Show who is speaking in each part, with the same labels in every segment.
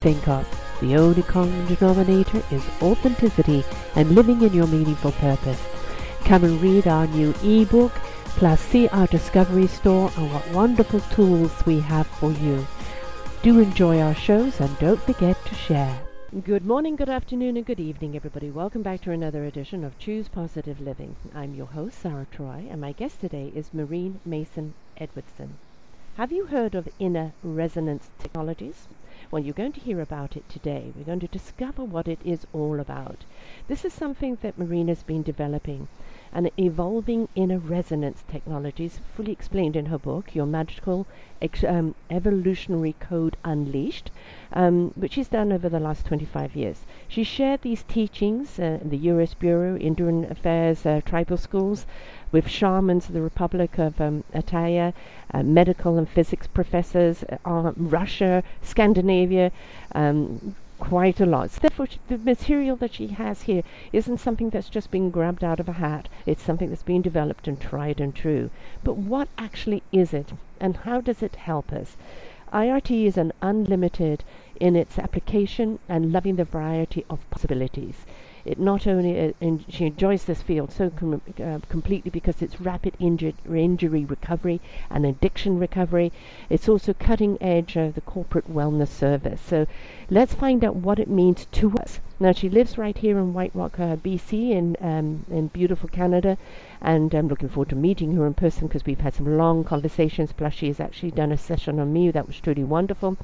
Speaker 1: think of. The only common denominator is authenticity and living in your meaningful purpose. Come and read our new ebook, plus see our discovery store and what wonderful tools we have for you. Do enjoy our shows and don't forget to share. Good morning, good afternoon, and good evening, everybody. Welcome back to another edition of Choose Positive Living. I'm your host, Sarah Troy, and my guest today is Maureen Mason Edwardson. Have you heard of inner resonance technologies? Well, you're going to hear about it today. We're going to discover what it is all about. This is something that Maureen's been developing and evolving inner resonance technologies, fully explained in her book, Your Magical Ex- um, Evolutionary Code Unleashed, um, which she's done over the last 25 years. She shared these teachings uh, in the U.S. Bureau, Indian Affairs, uh, tribal schools, with shamans of the Republic of um, Altai, uh, medical and physics professors, uh, Russia, Scandinavia, um, quite a lot. So therefore, the material that she has here isn't something that's just been grabbed out of a hat. It's something that's been developed and tried and true. But what actually is it, and how does it help us? IRT is an unlimited in its application and loving the variety of possibilities. It not only uh, she enjoys this field so com- uh, completely because it's rapid inju- injury recovery and addiction recovery. It's also cutting edge of the corporate wellness service. So let's find out what it means to us. Now she lives right here in White Rock, uh, BC, in um, in beautiful Canada, and I'm looking forward to meeting her in person because we've had some long conversations. Plus, she has actually done a session on me that was truly wonderful.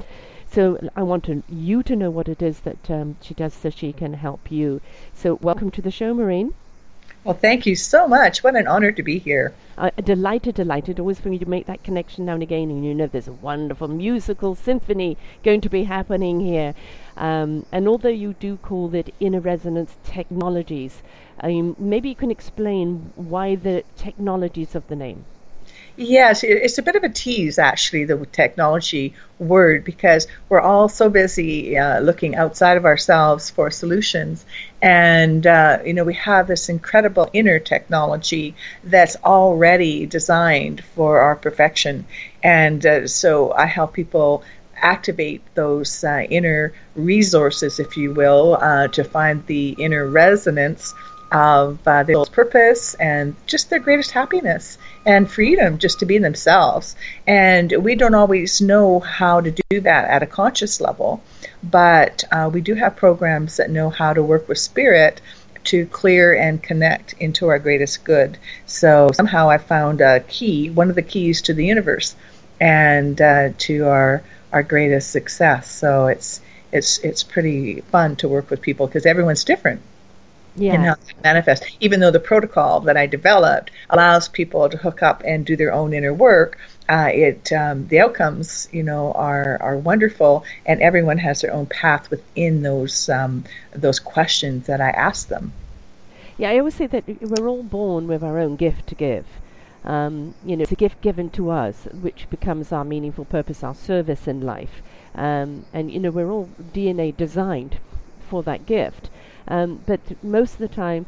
Speaker 1: So I want to, you to know what it is that um, she does so she can help you. So welcome to the show, Maureen.
Speaker 2: Well, thank you so much. What an honor to be here.
Speaker 1: Uh, delighted, delighted. Always for you to make that connection now and again, and you know there's a wonderful musical symphony going to be happening here. Um, and although you do call it inner resonance technologies, um, maybe you can explain why the technologies of the name.
Speaker 2: Yes, it's a bit of a tease, actually, the technology word, because we're all so busy uh, looking outside of ourselves for solutions. And, uh, you know, we have this incredible inner technology that's already designed for our perfection. And uh, so I help people activate those uh, inner resources, if you will, uh, to find the inner resonance of uh, their purpose and just their greatest happiness and freedom just to be themselves. And we don't always know how to do that at a conscious level, but uh, we do have programs that know how to work with spirit to clear and connect into our greatest good. So somehow I found a key, one of the keys to the universe and uh, to our our greatest success. So it's it's it's pretty fun to work with people because everyone's different
Speaker 1: Yeah.
Speaker 2: and how they manifest. Even though the protocol that I developed allows people to hook up and do their own inner work, uh, it um, the outcomes, you know, are are wonderful, and everyone has their own path within those um, those questions that I ask them.
Speaker 1: Yeah, I always say that we're all born with our own gift to give. Um, you know, it's a gift given to us, which becomes our meaningful purpose, our service in life. Um, and you know, we're all DNA designed for that gift. Um, but most of the time,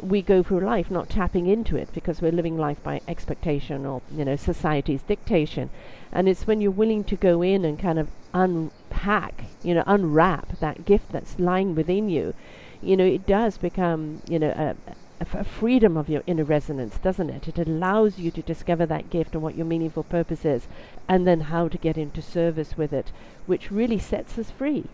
Speaker 1: we go through life not tapping into it because we're living life by expectation or you know society's dictation. And it's when you're willing to go in and kind of unpack, you know, unwrap that gift that's lying within you, you know, it does become, you know, a, a f- a freedom of your inner resonance, doesn't it? It allows you to discover that gift and what your meaningful purpose is, and then how to get into service with it, which really sets us free.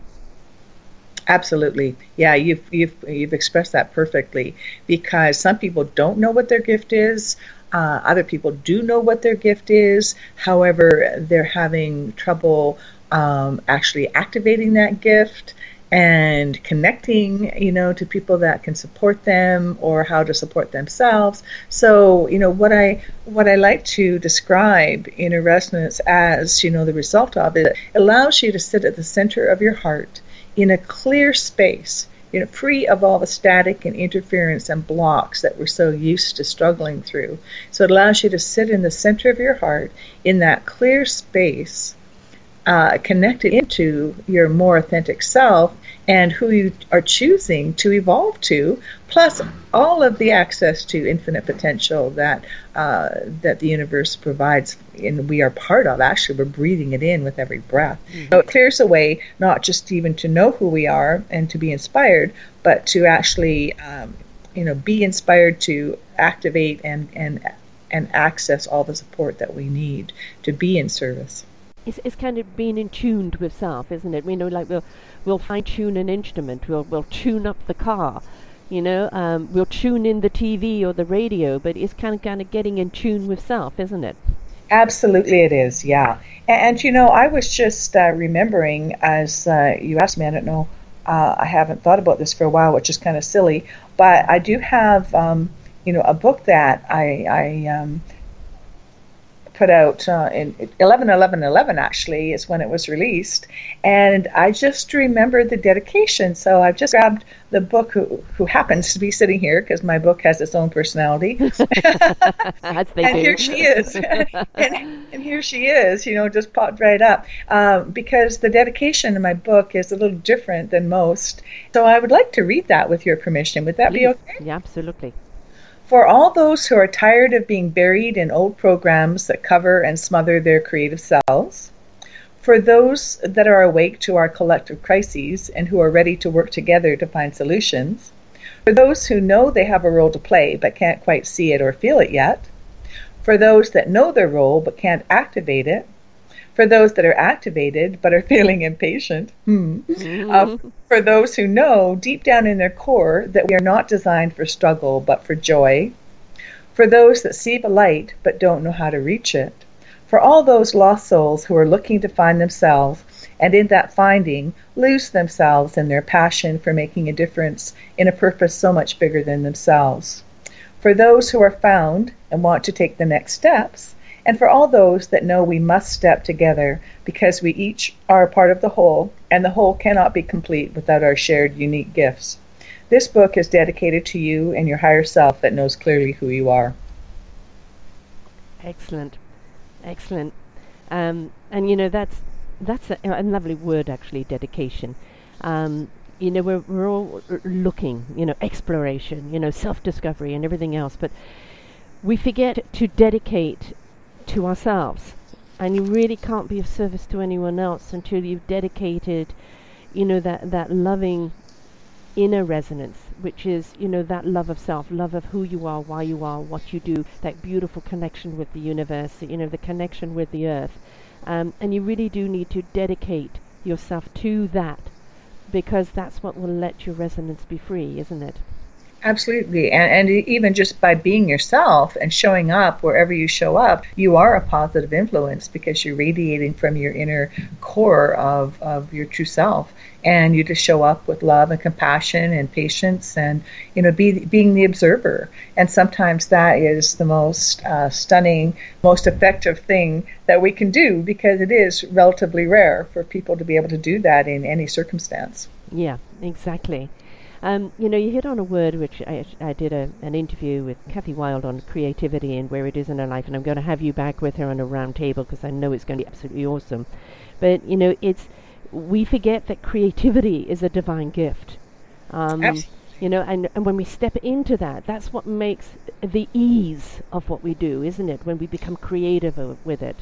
Speaker 2: Absolutely. Yeah, you've you've you've expressed that perfectly because some people don't know what their gift is. Uh, other people do know what their gift is. However, they're having trouble um, actually activating that gift and connecting, you know, to people that can support them or how to support themselves. So, you know, what I what I like to describe inner resonance as, you know, the result of it allows you to sit at the center of your heart in a clear space, you know, free of all the static and interference and blocks that we're so used to struggling through. So it allows you to sit in the center of your heart in that clear space uh, connected into your more authentic self and who you are choosing to evolve to, plus all of the access to infinite potential that uh, that the universe provides, and we are part of. Actually, we're breathing it in with every breath. Mm-hmm. So it clears the way not just even to know who we are and to be inspired, but to actually, um, you know, be inspired to activate and and and access all the support that we need to be in service.
Speaker 1: It's, it's kind of being in tuned with self, isn't it? We know, like we'll we'll fine tune an instrument, we'll we'll tune up the car, you know, um, we'll tune in the TV or the radio, but it's kind of kind of getting in tune with self, isn't it?
Speaker 2: Absolutely, it is. Yeah, and, and you know, I was just uh, remembering as uh, you asked me. I don't know. Uh, I haven't thought about this for a while, which is kind of silly, but I do have. Um, you know, a book that I, I um, put out uh, in 11 11 11 actually is when it was released. And i just remembered the dedication. So i've just grabbed the book who, who happens to be sitting here because my book has its own personality. And
Speaker 1: do.
Speaker 2: here she is. And, and, here she is you know just popped right up. Um, because the dedication in my book is a little different than most. So i would like to read that with your permission. Would that
Speaker 1: Please.
Speaker 2: be okay?
Speaker 1: Yeah absolutely
Speaker 2: for all those who are tired of being buried in old programs that cover and smother their creative selves, for those that are awake to our collective crises and who are ready to work together to find solutions, for those who know they have a role to play but can't quite see it or feel it yet, for those that know their role but can't activate it, for those that are activated but are feeling impatient, hmm. mm-hmm. uh, for those who know deep down in their core that we are not designed for struggle but for joy, for those that see the light but don't know how to reach it, for all those lost souls who are looking to find themselves and in that finding lose themselves in their passion for making a difference in a purpose so much bigger than themselves. For those who are found and want to take the next steps, and for all those that know we must step together because we each are a part of the whole, and the whole cannot be complete without our shared unique gifts. This book is dedicated to you and your higher self that knows clearly who you are.
Speaker 1: Excellent, excellent, um, and you know that's that's a, a lovely word actually, dedication. Um, you know we're we're all looking, you know, exploration, you know, self-discovery and everything else, but we forget to dedicate to ourselves. And you really can't be of service to anyone else until you've dedicated, you know, that, that loving inner resonance, which is, you know, that love of self, love of who you are, why you are, what you do, that beautiful connection with the universe, you know, the connection with the earth. Um, and you really do need to dedicate yourself to that because that's what will let your resonance be free, isn't it?
Speaker 2: Absolutely. And, and even just by being yourself and showing up wherever you show up, you are a positive influence because you're radiating from your inner core of, of your true self. And you just show up with love and compassion and patience and, you know, be, being the observer. And sometimes that is the most uh, stunning, most effective thing that we can do because it is relatively rare for people to be able to do that in any circumstance.
Speaker 1: Yeah, exactly. Um, you know, you hit on a word which I, I did a, an interview with Kathy Wild on creativity and where it is in her life, and I'm going to have you back with her on a round table because I know it's going to be absolutely awesome. But you know, it's we forget that creativity is a divine gift. Um, you know, and, and when we step into that, that's what makes the ease of what we do, isn't it? When we become creative with it.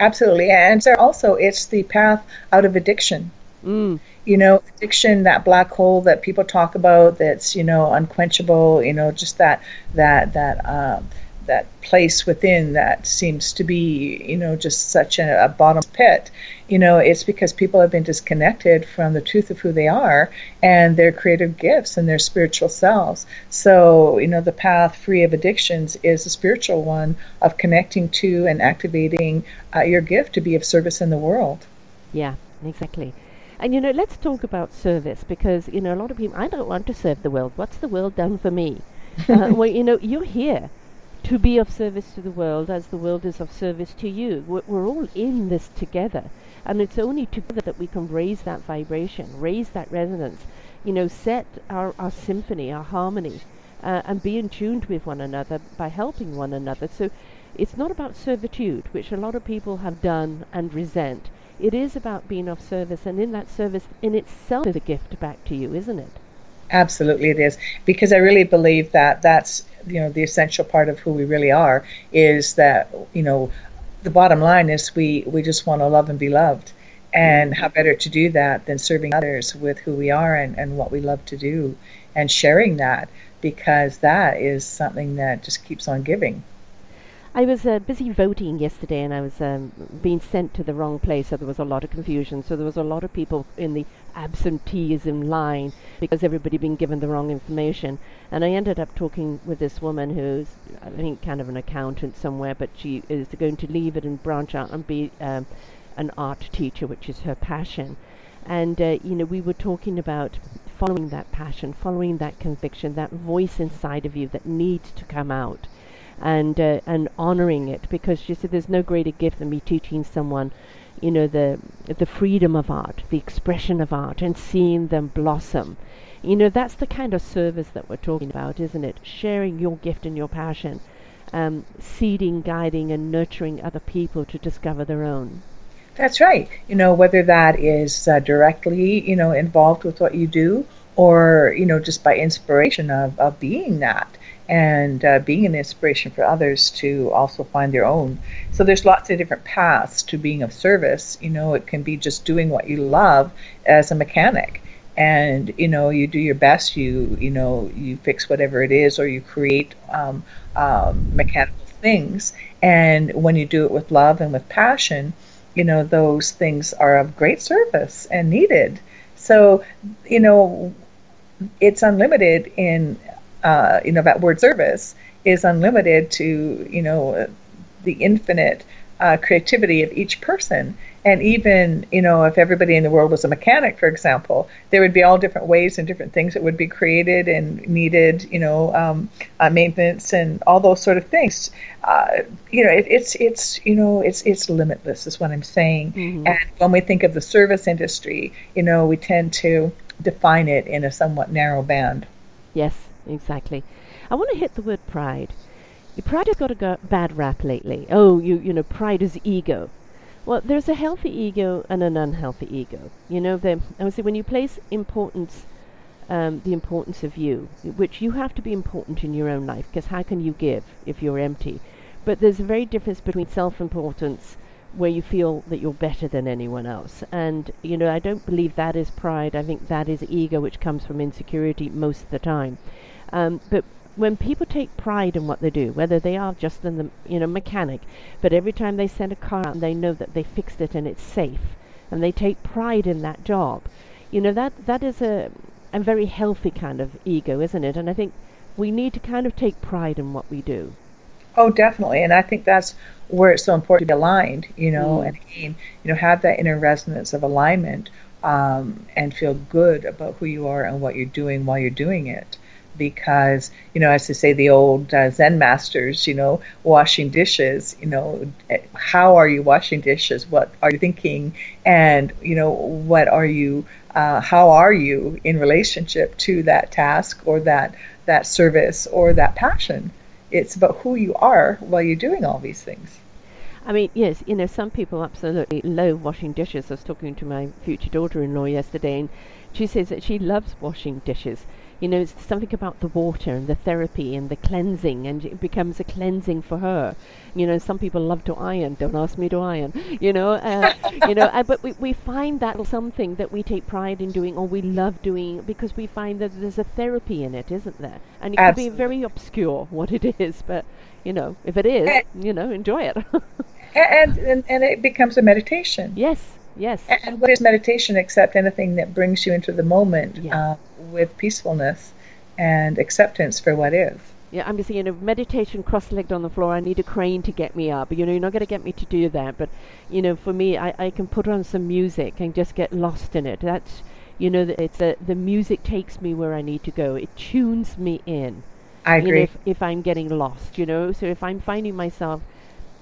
Speaker 2: Absolutely, and so also it's the path out of addiction.
Speaker 1: Mm.
Speaker 2: You know, addiction, that black hole that people talk about, that's you know unquenchable. You know, just that that that um, that place within that seems to be you know just such a, a bottom pit. You know, it's because people have been disconnected from the truth of who they are and their creative gifts and their spiritual selves. So, you know, the path free of addictions is a spiritual one of connecting to and activating uh, your gift to be of service in the world.
Speaker 1: Yeah, exactly. And you know, let's talk about service because you know a lot of people. I don't want to serve the world. What's the world done for me? uh, well, you know, you're here to be of service to the world as the world is of service to you. We're, we're all in this together, and it's only together that we can raise that vibration, raise that resonance. You know, set our, our symphony, our harmony, uh, and be in tune with one another by helping one another. So it's not about servitude, which a lot of people have done and resent it is about being of service, and in that service in itself is a gift back to you, isn't it?
Speaker 2: Absolutely, it is because I really believe that that's you know the essential part of who we really are is that you know the bottom line is we we just want to love and be loved and how better to do that than serving others with who we are and, and what we love to do and sharing that because that is something that just keeps on giving.
Speaker 1: I was uh, busy voting yesterday and I was um, being sent to the wrong place, so there was a lot of confusion. So there was a lot of people in the absenteeism line because everybody had been given the wrong information. And I ended up talking with this woman who's, I think, kind of an accountant somewhere, but she is going to leave it and branch out and be um, an art teacher, which is her passion. And, uh, you know, we were talking about following that passion, following that conviction, that voice inside of you that needs to come out and uh, and honoring it because she said there's no greater gift than me teaching someone you know the the freedom of art the expression of art and seeing them blossom. You know that's the kind of service that we're talking about isn't it? Sharing your gift and your passion um, seeding guiding and nurturing other people to discover their own.
Speaker 2: That's right. You know whether that is uh, directly you know involved with what you do or you know just by inspiration of, of being that and uh, being an inspiration for others to also find their own. So there's lots of different paths to being of service. You know, it can be just doing what you love as a mechanic. And you know, you do your best. You you know, you fix whatever it is, or you create um, um, mechanical things. And when you do it with love and with passion, you know, those things are of great service and needed. So, you know, it's unlimited in uh, you know, that word service is unlimited to, you know, the infinite uh, creativity of each person. And even, you know, if everybody in the world was a mechanic, for example, there would be all different ways and different things that would be created and needed, you know, um, uh, maintenance and all those sort of things. Uh, you know, it, it's it's you know it's it's limitless, is what I'm saying. Mm-hmm. And when we think of the service industry, you know, we tend to define it in a somewhat narrow band.
Speaker 1: Yes, exactly. I want to hit the word pride. Pride has got a go- bad rap lately. Oh, you you know, pride is ego. Well, there's a healthy ego and an unhealthy ego. You know, I would say when you place importance, um, the importance of you, which you have to be important in your own life, because how can you give if you're empty? But there's a very difference between self-importance, where you feel that you're better than anyone else, and you know, I don't believe that is pride. I think that is ego, which comes from insecurity most of the time. Um, but when people take pride in what they do, whether they are just in the you know mechanic, but every time they send a car out, they know that they fixed it and it's safe, and they take pride in that job. You know that that is a a very healthy kind of ego, isn't it? And I think we need to kind of take pride in what we do.
Speaker 2: Oh, definitely, and I think that's where it's so important to be aligned. You know, mm. and again, you know, have that inner resonance of alignment um, and feel good about who you are and what you're doing while you're doing it because you know as they say the old uh, zen masters you know washing dishes you know how are you washing dishes? What are you thinking? And you know what are you uh, how are you in relationship to that task or that that service or that passion? It's about who you are while you're doing all these things
Speaker 1: I mean, yes, you know, some people absolutely love washing dishes. I was talking to my future daughter-in-law yesterday, and she says that she loves washing dishes you know, it's something about the water and the therapy and the cleansing, and it becomes a cleansing for her. You know, some people love to iron. Don't ask me to iron. You know, uh, you know, uh, but we, we find that something that we take pride in doing, or we love doing, because we find that there's a therapy in it, isn't there? And it Absolutely. can be very obscure what it is, but you know, if it is, you know, enjoy it.
Speaker 2: and, and and it becomes a meditation.
Speaker 1: Yes, yes.
Speaker 2: And what is meditation except anything that brings you into the moment? Yeah. Uh, with peacefulness and acceptance for what is.
Speaker 1: Yeah, I'm just saying, you know, meditation cross-legged on the floor. I need a crane to get me up. You know, you're not going to get me to do that. But, you know, for me, I, I can put on some music and just get lost in it. That's, you know, it's a, the music takes me where I need to go. It tunes me in.
Speaker 2: I agree.
Speaker 1: You know, if, if I'm getting lost, you know, so if I'm finding myself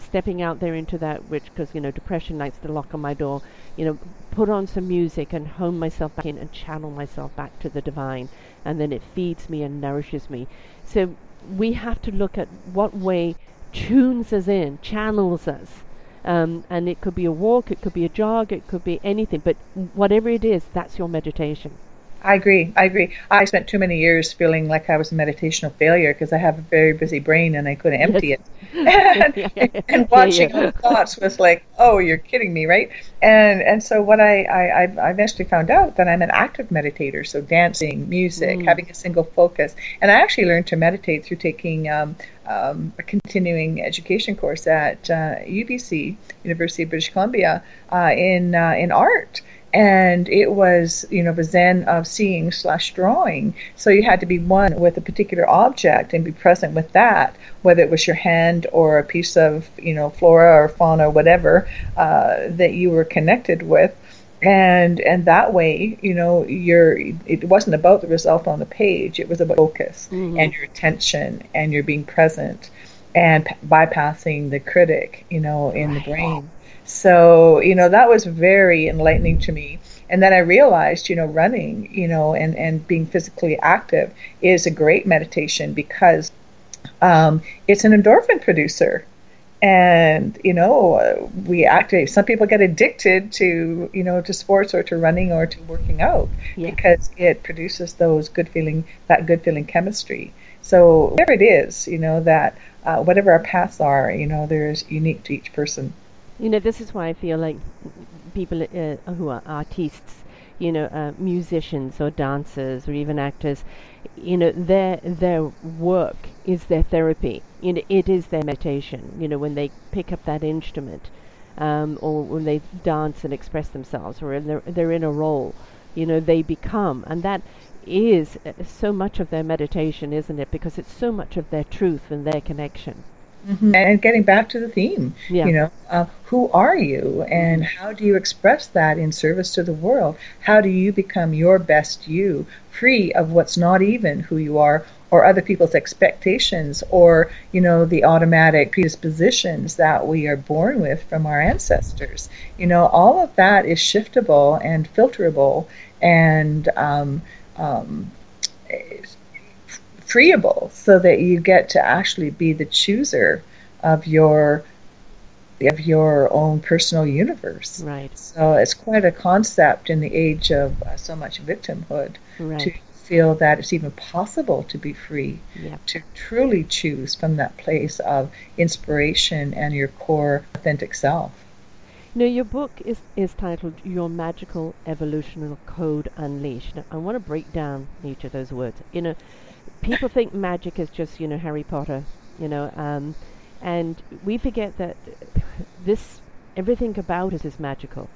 Speaker 1: stepping out there into that, which, because, you know, depression likes to lock on my door, you know, put on some music and home myself back in and channel myself back to the divine. And then it feeds me and nourishes me. So we have to look at what way tunes us in, channels us. Um, and it could be a walk, it could be a jog, it could be anything. But whatever it is, that's your meditation.
Speaker 2: I agree. I agree. I spent too many years feeling like I was a meditational failure because I have a very busy brain and I couldn't empty it. and, and watching yeah, yeah. thoughts was like, oh, you're kidding me, right? And and so what I, I I eventually found out that I'm an active meditator. So dancing, music, mm. having a single focus, and I actually learned to meditate through taking. Um, um, a continuing education course at uh, UBC, University of British Columbia, uh, in uh, in art and it was you know the zen of seeing slash drawing so you had to be one with a particular object and be present with that whether it was your hand or a piece of you know flora or fauna or whatever uh, that you were connected with and and that way you know you're it wasn't about the result on the page it was about focus mm-hmm. and your attention and your being present and p- bypassing the critic you know in right. the brain so, you know, that was very enlightening to me. And then I realized, you know, running, you know, and, and being physically active is a great meditation because um, it's an endorphin producer. And, you know, we activate, some people get addicted to, you know, to sports or to running or to working out yeah. because it produces those good feeling, that good feeling chemistry. So, whatever it is, you know, that uh, whatever our paths are, you know, there's unique to each person.
Speaker 1: You know, this is why I feel like people uh, who are artists, you know, uh, musicians or dancers or even actors, you know, their their work is their therapy. You know, it is their meditation. You know, when they pick up that instrument, um, or when they dance and express themselves, or they're they're in a role, you know, they become, and that is uh, so much of their meditation, isn't it? Because it's so much of their truth and their connection.
Speaker 2: Mm-hmm. And getting back to the theme, yeah. you know, uh, who are you and how do you express that in service to the world? How do you become your best you, free of what's not even who you are or other people's expectations or, you know, the automatic predispositions that we are born with from our ancestors? You know, all of that is shiftable and filterable and um, um, freeable so that you get to actually be the chooser of your of your own personal universe.
Speaker 1: Right.
Speaker 2: So it's quite a concept in the age of uh, so much victimhood right. to feel that it's even possible to be free,
Speaker 1: yep.
Speaker 2: to truly choose from that place of inspiration and your core authentic self.
Speaker 1: Now, your book is, is titled Your Magical Evolutional Code Unleashed. Now, I want to break down each of those words. You know, people think magic is just you know Harry Potter, you know, um, and we forget that this everything about us is magical.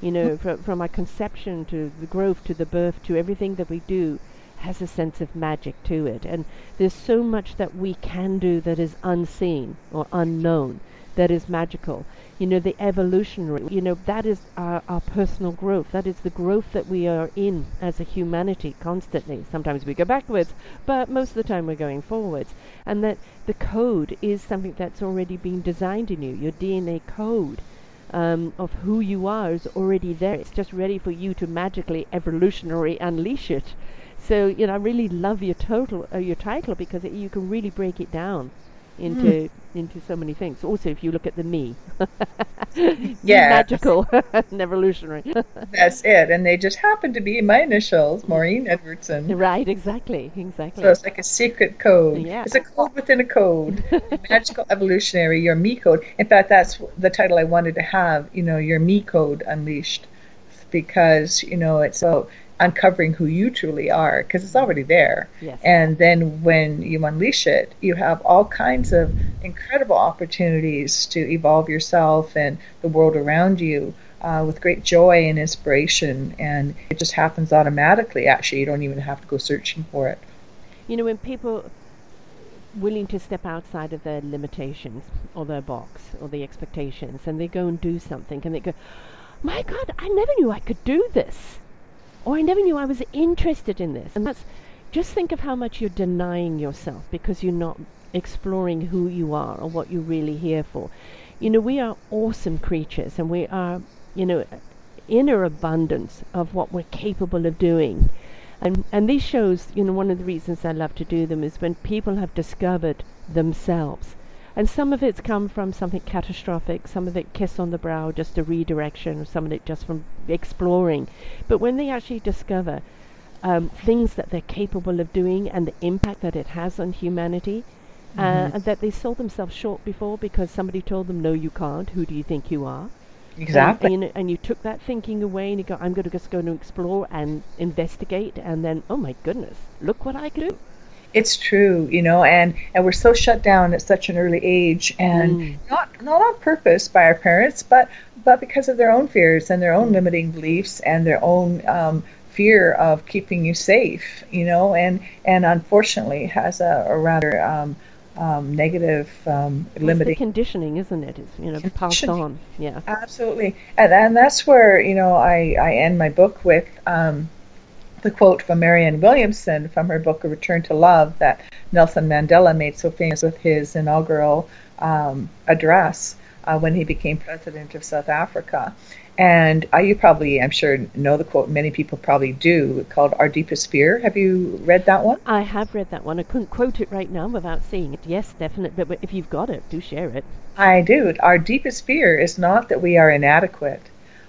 Speaker 1: You know, from from our conception to the growth to the birth to everything that we do has a sense of magic to it, and there's so much that we can do that is unseen or unknown that is magical you know, the evolutionary, you know, that is our, our personal growth. That is the growth that we are in as a humanity constantly. Sometimes we go backwards, but most of the time we're going forwards. And that the code is something that's already been designed in you. Your DNA code um, of who you are is already there. It's just ready for you to magically, evolutionary unleash it. So, you know, I really love your total, uh, your title because it, you can really break it down into mm. into so many things. Also, if you look at the me,
Speaker 2: yeah,
Speaker 1: magical and evolutionary.
Speaker 2: That's it, and they just happen to be my initials, Maureen Edwardson.
Speaker 1: Right, exactly, exactly.
Speaker 2: So it's like a secret code. Yeah. It's a code within a code. magical evolutionary, your me code. In fact, that's the title I wanted to have. You know, your me code unleashed, because you know it's so uncovering who you truly are because it's already there.
Speaker 1: Yes.
Speaker 2: And then when you unleash it, you have all kinds of incredible opportunities to evolve yourself and the world around you uh, with great joy and inspiration. And it just happens automatically, actually. You don't even have to go searching for it.
Speaker 1: You know, when people willing to step outside of their limitations or their box or the expectations and they go and do something and they go, my God, I never knew I could do this or I never knew I was interested in this. And that's just think of how much you're denying yourself because you're not exploring who you are or what you're really here for. You know, we are awesome creatures and we are, you know, inner abundance of what we're capable of doing. And and these shows, you know, one of the reasons I love to do them is when people have discovered themselves And some of it's come from something catastrophic, some of it kiss on the brow, just a redirection, some of it just from exploring. But when they actually discover um, things that they're capable of doing and the impact that it has on humanity, uh, mm-hmm. and that they sold themselves short before because somebody told them, no, you can't. Who do you think you are?
Speaker 2: Exactly.
Speaker 1: And, and, you, and, you, took that thinking away and you go, I'm going to just go and explore and investigate. And then, oh my goodness, look what I can do.
Speaker 2: It's true, you know, and, and we're so shut down at such an early age, and mm. not not on purpose by our parents, but but because of their own fears and their own mm. limiting beliefs and their own um, fear of keeping you safe, you know, and and unfortunately has a, a rather um, um, negative um, limiting
Speaker 1: conditioning, isn't it? It's you know passed on. Yeah,
Speaker 2: absolutely, and and that's where you know I I end my book with um, the quote from Marianne Williamson from her book A Return to Love that Nelson Mandela made so famous with his inaugural um, address uh, when he became president of South Africa. And uh, you probably, I'm sure, know the quote. Many people probably do. Called "Our Deepest Fear." Have you read that one?
Speaker 1: I have read that one. I couldn't quote it right now without seeing it. Yes, definitely. But if you've got it, do share it.
Speaker 2: I do. Our deepest fear is not that we are inadequate.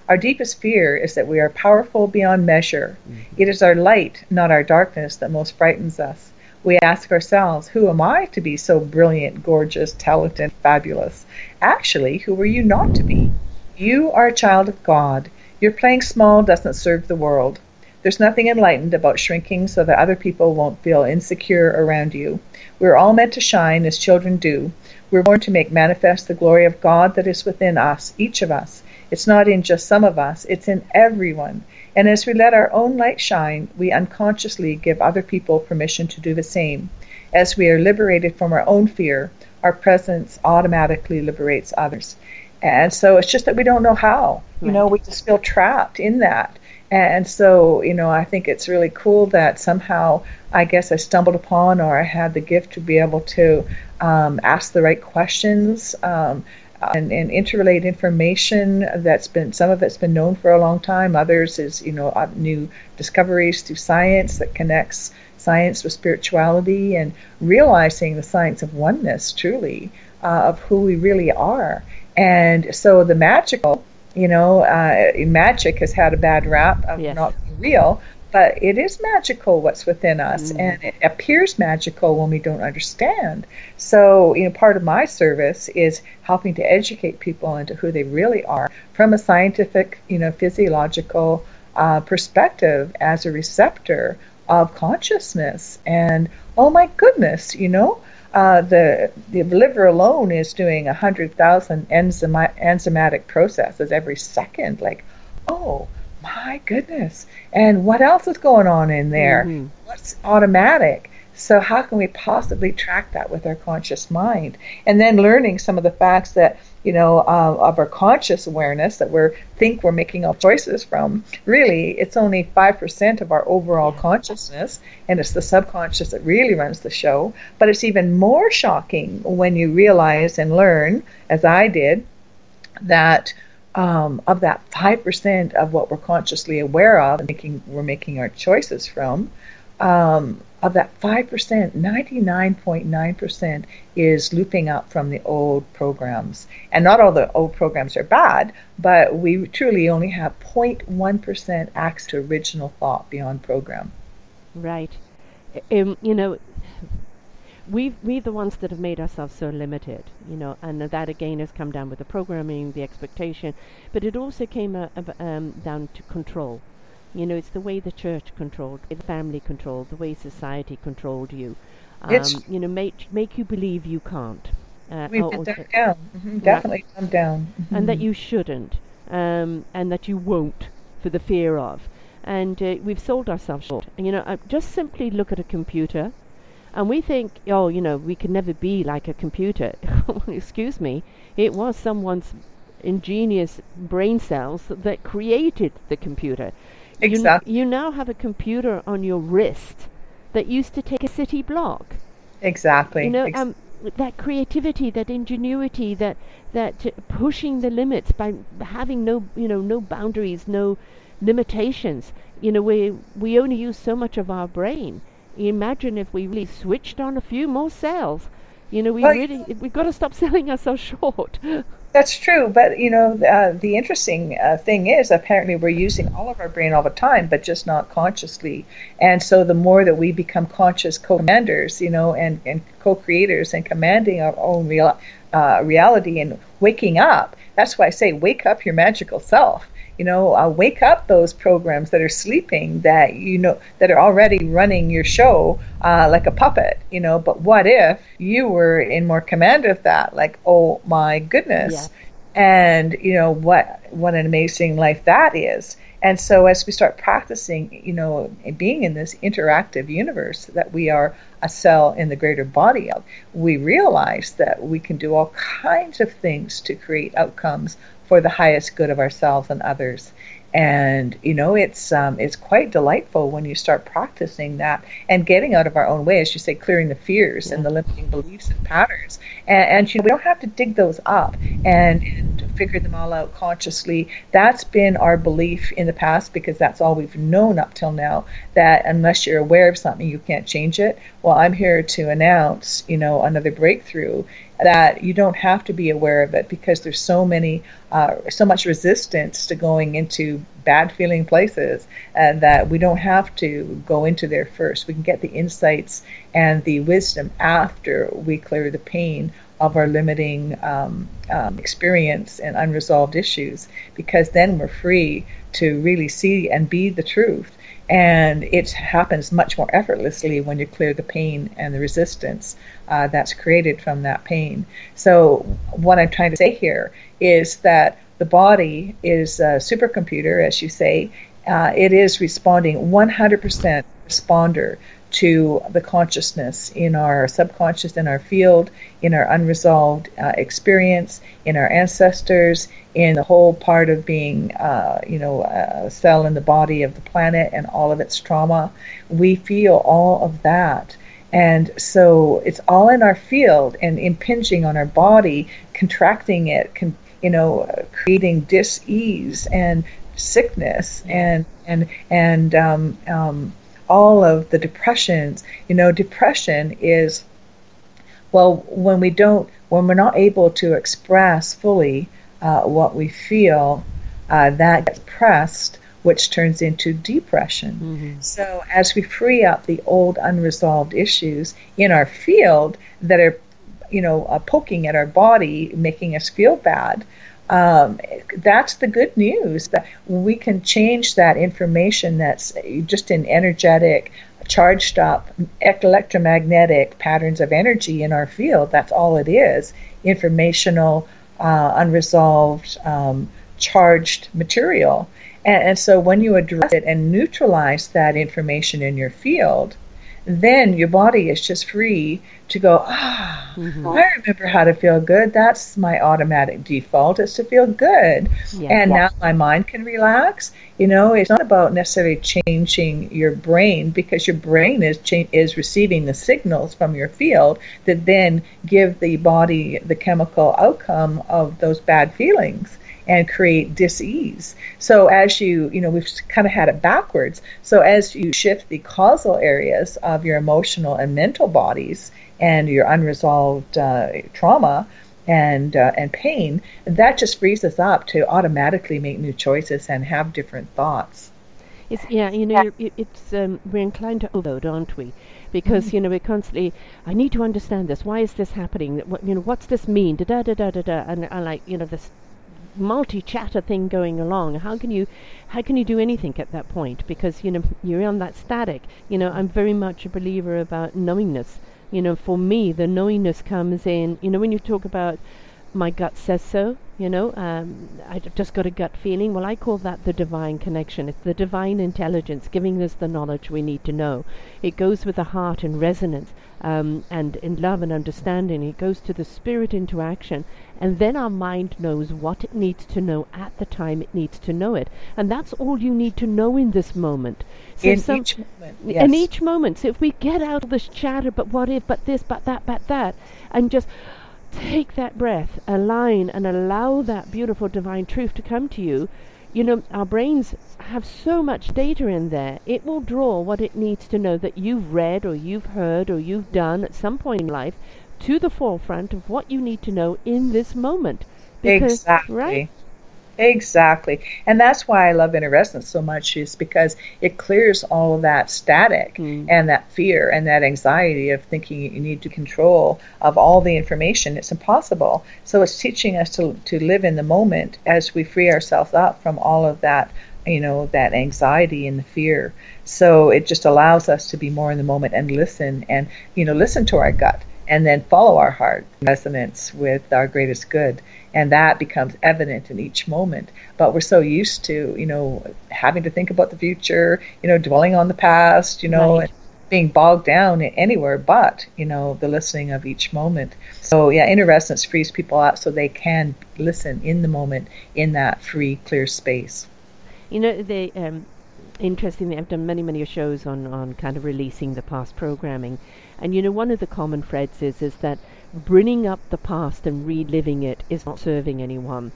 Speaker 2: Our deepest fear is that we are powerful beyond measure. Mm-hmm. It is our light, not our darkness, that most frightens us. We ask ourselves, who am I to be so brilliant, gorgeous, talented, fabulous? Actually, who are you not to be? You are a child of God. Your playing small doesn't serve the world. There's nothing enlightened about shrinking so that other people won't feel insecure around you. We're all meant to shine as children do. We're born to make manifest the glory of God that is within us, each of us. It's not in just some of us, it's in everyone. And as we let our own light shine, we unconsciously give other people permission to do the same. As we are liberated from our own fear, our presence automatically liberates others. And so it's just that we don't know how. You right. know, we just feel trapped in that. And so, you know, I think it's really cool that somehow I guess I stumbled upon or I had the gift to be able to um, ask the right questions um, and, and interrelate information that's been, some of it's been known for a long time. Others is, you know, uh, new discoveries through science that connects science with spirituality and realizing the science of oneness truly uh, of who we really are. And so the magical, you know, uh, magic has had a bad rap of yes. not being real, but it is magical what's within us, mm. and it appears magical when we don't understand. So, you know, part of my service is helping to educate people into who they really are from a scientific, you know, physiological uh, perspective as a receptor of consciousness. And oh my goodness, you know, uh, the the liver alone is doing a hundred thousand enzymi- enzymatic processes every second. Like, oh my goodness! And what else is going on in there? Mm-hmm. What's automatic? So how can we possibly track that with our conscious mind? And then learning some of the facts that you know, uh, of our conscious awareness that we think we're making our choices from. Really, it's only five percent of our overall consciousness, and it's the subconscious that really runs the show. But it's even more shocking when you realize and learn, as I did, that um, of that five percent of what we're consciously aware of and making we're making our choices from. Um, of that 5%, 99.9% is looping up from the old programs. And not all the old programs are bad, but we truly only have 0.1% access to original thought beyond program.
Speaker 1: Right. Um, you know, we we the ones that have made ourselves so limited, you know, and that again has come down with the programming, the expectation, but it also came uh, um, down to control you know, it's the way the church controlled, the family controlled, the way society controlled you. Um, you know, make make you believe you can't.
Speaker 2: Uh, we've been dumbed down, mm-hmm, definitely dumbed down,
Speaker 1: mm-hmm. and that you shouldn't, um, and that you won't for the fear of. And uh, we've sold ourselves short. And, you know, uh, just simply look at a computer, and we think, oh, you know, we can never be like a computer. Excuse me, it was someone's ingenious brain cells that created the computer.
Speaker 2: Exactly.
Speaker 1: You, you now have a computer on your wrist that used to take a city block.
Speaker 2: Exactly.
Speaker 1: You know, Ex- um, that creativity, that ingenuity, that that pushing the limits by having no, you know, no boundaries, no limitations. You know, we we only use so much of our brain. Imagine if we really switched on a few more cells. You know, we well, really we've got to stop selling ourselves short.
Speaker 2: That's true, but you know, uh, the interesting uh, thing is apparently we're using all of our brain all the time, but just not consciously. And so, the more that we become conscious co-commanders, you know, and, and co-creators and commanding our own real, uh, reality and waking up, that's why I say wake up your magical self you know, uh, wake up those programs that are sleeping that you know that are already running your show uh, like a puppet, you know. But what if you were in more command of that? Like, oh my goodness, yeah. and you know what what an amazing life that is. And so as we start practicing, you know, being in this interactive universe that we are a cell in the greater body of, we realize that we can do all kinds of things to create outcomes for the highest good of ourselves and others. And you know, it's um, it's quite delightful when you start practicing that and getting out of our own way, as you say, clearing the fears yeah. and the limiting beliefs and patterns. And, and you know, we don't have to dig those up and, and figure them all out consciously. That's been our belief in the past because that's all we've known up till now. That unless you're aware of something, you can't change it. Well, I'm here to announce, you know, another breakthrough that you don't have to be aware of it because there's so many, uh, so much resistance to going into bad feeling places, and that we don't have to go into there first. We can get the insights and the wisdom after we clear the pain of our limiting um, um, experience and unresolved issues, because then we're free to really see and be the truth and it happens much more effortlessly when you clear the pain and the resistance uh, that's created from that pain. So, what I'm trying to say here is that the body is a supercomputer, as you say. Uh, it is responding 100% responder to the consciousness in our subconscious, in our field, in our unresolved uh, experience, in our ancestors, in the whole part of being, uh, you know, a cell in the body of the planet and all of its trauma. We feel all of that. And so it's all in our field and impinging on our body, contracting it, con- you know, creating dis-ease and sickness and and and um, um, all of the depressions. You know, depression is well when we don't when we're not able to express fully uh, what we feel, uh, that gets pressed, which turns into depression. Mm-hmm. So as we free up the old unresolved issues in our field that are, you know, uh, poking at our body, making us feel bad, um, that's the good news that we can change that information that's just an energetic charged up electromagnetic patterns of energy in our field. That's all it is. Informational uh, unresolved um, charged material. And, and so when you address it and neutralize that information in your field then your body is just free to go, ah, mm-hmm. I remember how to feel good. That's my automatic default is to feel good. Yeah, and yeah. now my mind can relax. You know, it's not about necessarily changing your brain because your brain is cha- is receiving the signals from your field that then give the body the chemical outcome of those bad feelings and create dis-ease. So as you, you know, we've kind of had it backwards. So as you shift the causal areas of your emotional and mental bodies and your unresolved uh, trauma and uh, and pain, that just frees us up to automatically make new choices and have different thoughts.
Speaker 1: It's, yeah, you know, it's um, we're inclined to overload, aren't we? Because mm-hmm. you know we're constantly. I need to understand this. Why is this happening? What you know? What's this mean? Da da da da da da. And I like you know this multi-chatter thing going along how can you how can you do anything at that point because you know you're on that static you know i'm very much a believer about knowingness you know for me the knowingness comes in you know when you talk about my gut says so you know um, I've just got a gut feeling. Well i call that the divine connection. It's the divine intelligence giving us the knowledge we need to know. It goes with the heart and resonance um, and in love and understanding it goes to the spirit into action and then our mind knows what it needs to know at the time it needs to know it. And that's all you need to know in this moment.
Speaker 2: So in some, each moment. Yes.
Speaker 1: In each moment. So if we get out of this chatter, but what if, but this, but that, but that, and just take that breath, align, and allow that beautiful divine truth to come to you, you know, our brains have so much data in there. It will draw what it needs to know that you've read or you've heard or you've done at some point in life to the forefront of what you need to know in this moment. Because,
Speaker 2: exactly.
Speaker 1: Right?
Speaker 2: Exactly. And that's why I love inner resonance so much is because it clears all of that static mm. and that fear and that anxiety of thinking you need to control of all the information. It's impossible. So it's teaching us to, to live in the moment as we free ourselves up from all of that, you know, that anxiety and the fear. So it just allows us to be more in the moment and listen and, you know, listen to our gut and then follow our heart resonance with our greatest good. And that becomes evident in each moment. But we're so used to you know having to think about the future you know dwelling on the past you know right. being bogged down anywhere but you know the listening of each moment. So yeah inner resonance frees people up so they can listen in the moment in that free clear space.
Speaker 1: You know they um interestingly i've done many many shows on on kind of releasing the past programming and you know one of the common threads is is that bringing up the past and reliving it is not serving anyone.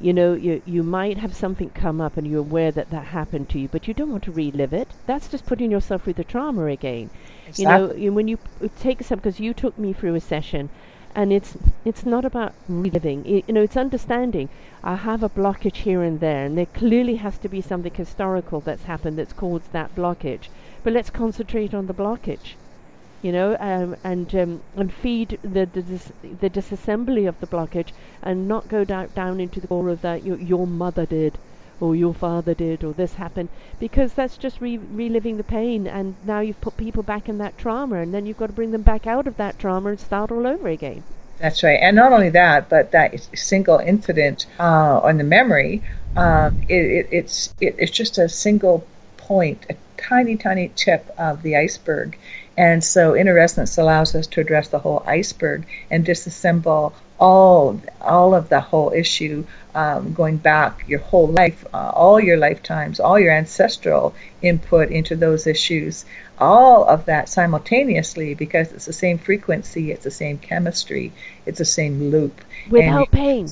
Speaker 1: You know, you you might have something come up and you're aware that that happened to you, but you don't want to relive it. That's just putting yourself through the trauma again. Exactly. You know, when you take some, because you took me through a session, and it's it's not about reliving. It, you know, it's understanding. I have a blockage here and there, and there clearly has to be something historical that's happened that's caused that blockage. But let's concentrate on the blockage you know, um, and um, and feed the the, dis- the disassembly of the blockage, and not go down down into the core of that your your mother did, or your father did, or this happened, because that's just re- reliving the pain, and now you've put people back in that trauma, and then you've got to bring them back out of that trauma and start all over again.
Speaker 2: That's right, and not only that, but that single incident uh, on the memory, um, it, it, it's it, it's just a single point, a tiny, tiny tip of the iceberg and so inner resonance allows us to address the whole iceberg and disassemble all all of the whole issue um, going back your whole life, uh, all your lifetimes, all your ancestral input into those issues, all of that simultaneously because it's the same frequency, it's the same chemistry, it's the same loop.
Speaker 1: Without and pain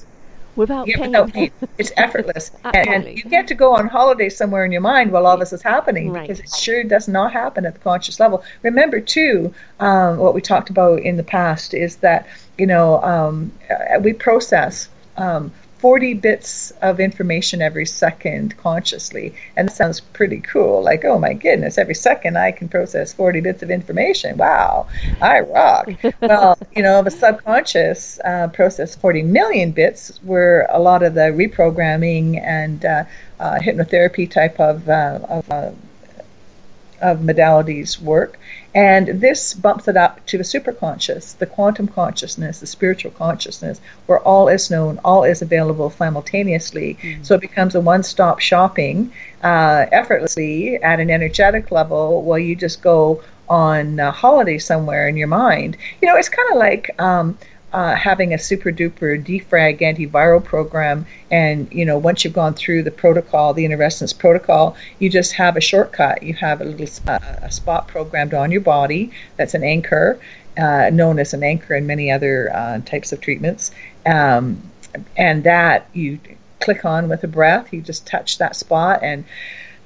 Speaker 1: without yeah, pain. Without pain.
Speaker 2: It's effortless. and, and, you get to go on holiday somewhere in your mind while all this is happening right. because it sure does not happen at the conscious level. Remember, too, um, what we talked about in the past is that, you know, um, uh, we process. Um, 40 bits of information every second consciously. And that sounds pretty cool. Like, oh my goodness, every second I can process 40 bits of information. Wow, I rock. well, you know, the subconscious uh, process 40 million bits, where a lot of the reprogramming and uh, uh, hypnotherapy type of, uh, of uh, of modalities work. And this bumps it up to the superconscious, the quantum consciousness, the spiritual consciousness, where all is known, all is available simultaneously. Mm-hmm. So it becomes a one stop shopping uh, effortlessly at an energetic level while you just go on a holiday somewhere in your mind. You know, it's kind of like. Um, uh, having a super duper defrag antiviral program. And you know once you've gone through the protocol the inner resonance protocol you just have a shortcut. You have a little uh, a spot programmed on your body that's an anchor uh, known as an anchor in many other uh, types of treatments. Um, and that you click on with a breath you just touch that spot and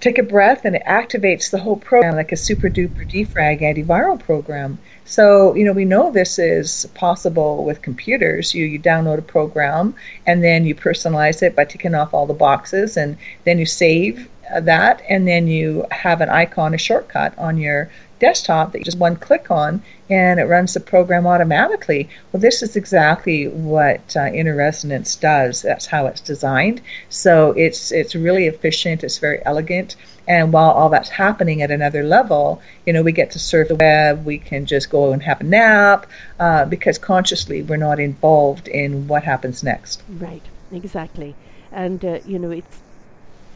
Speaker 2: take a breath and it activates the whole program like a super duper defrag antiviral program so, you know, we know this is possible with computers. You, you download a program and then you personalize it by ticking off all the boxes and then you save uh, that and then you have an icon, a shortcut on your desktop that you just one click on and it runs the program automatically. Well, this is exactly what uh, Inner Resonance does. That's how it's designed. So it's it's really efficient. It's very elegant. And while all that's happening at another level, you know, we get to surf the web. We can just go and have a nap uh, because consciously we're not involved in what happens next.
Speaker 1: Right. Exactly. And uh, you know, it's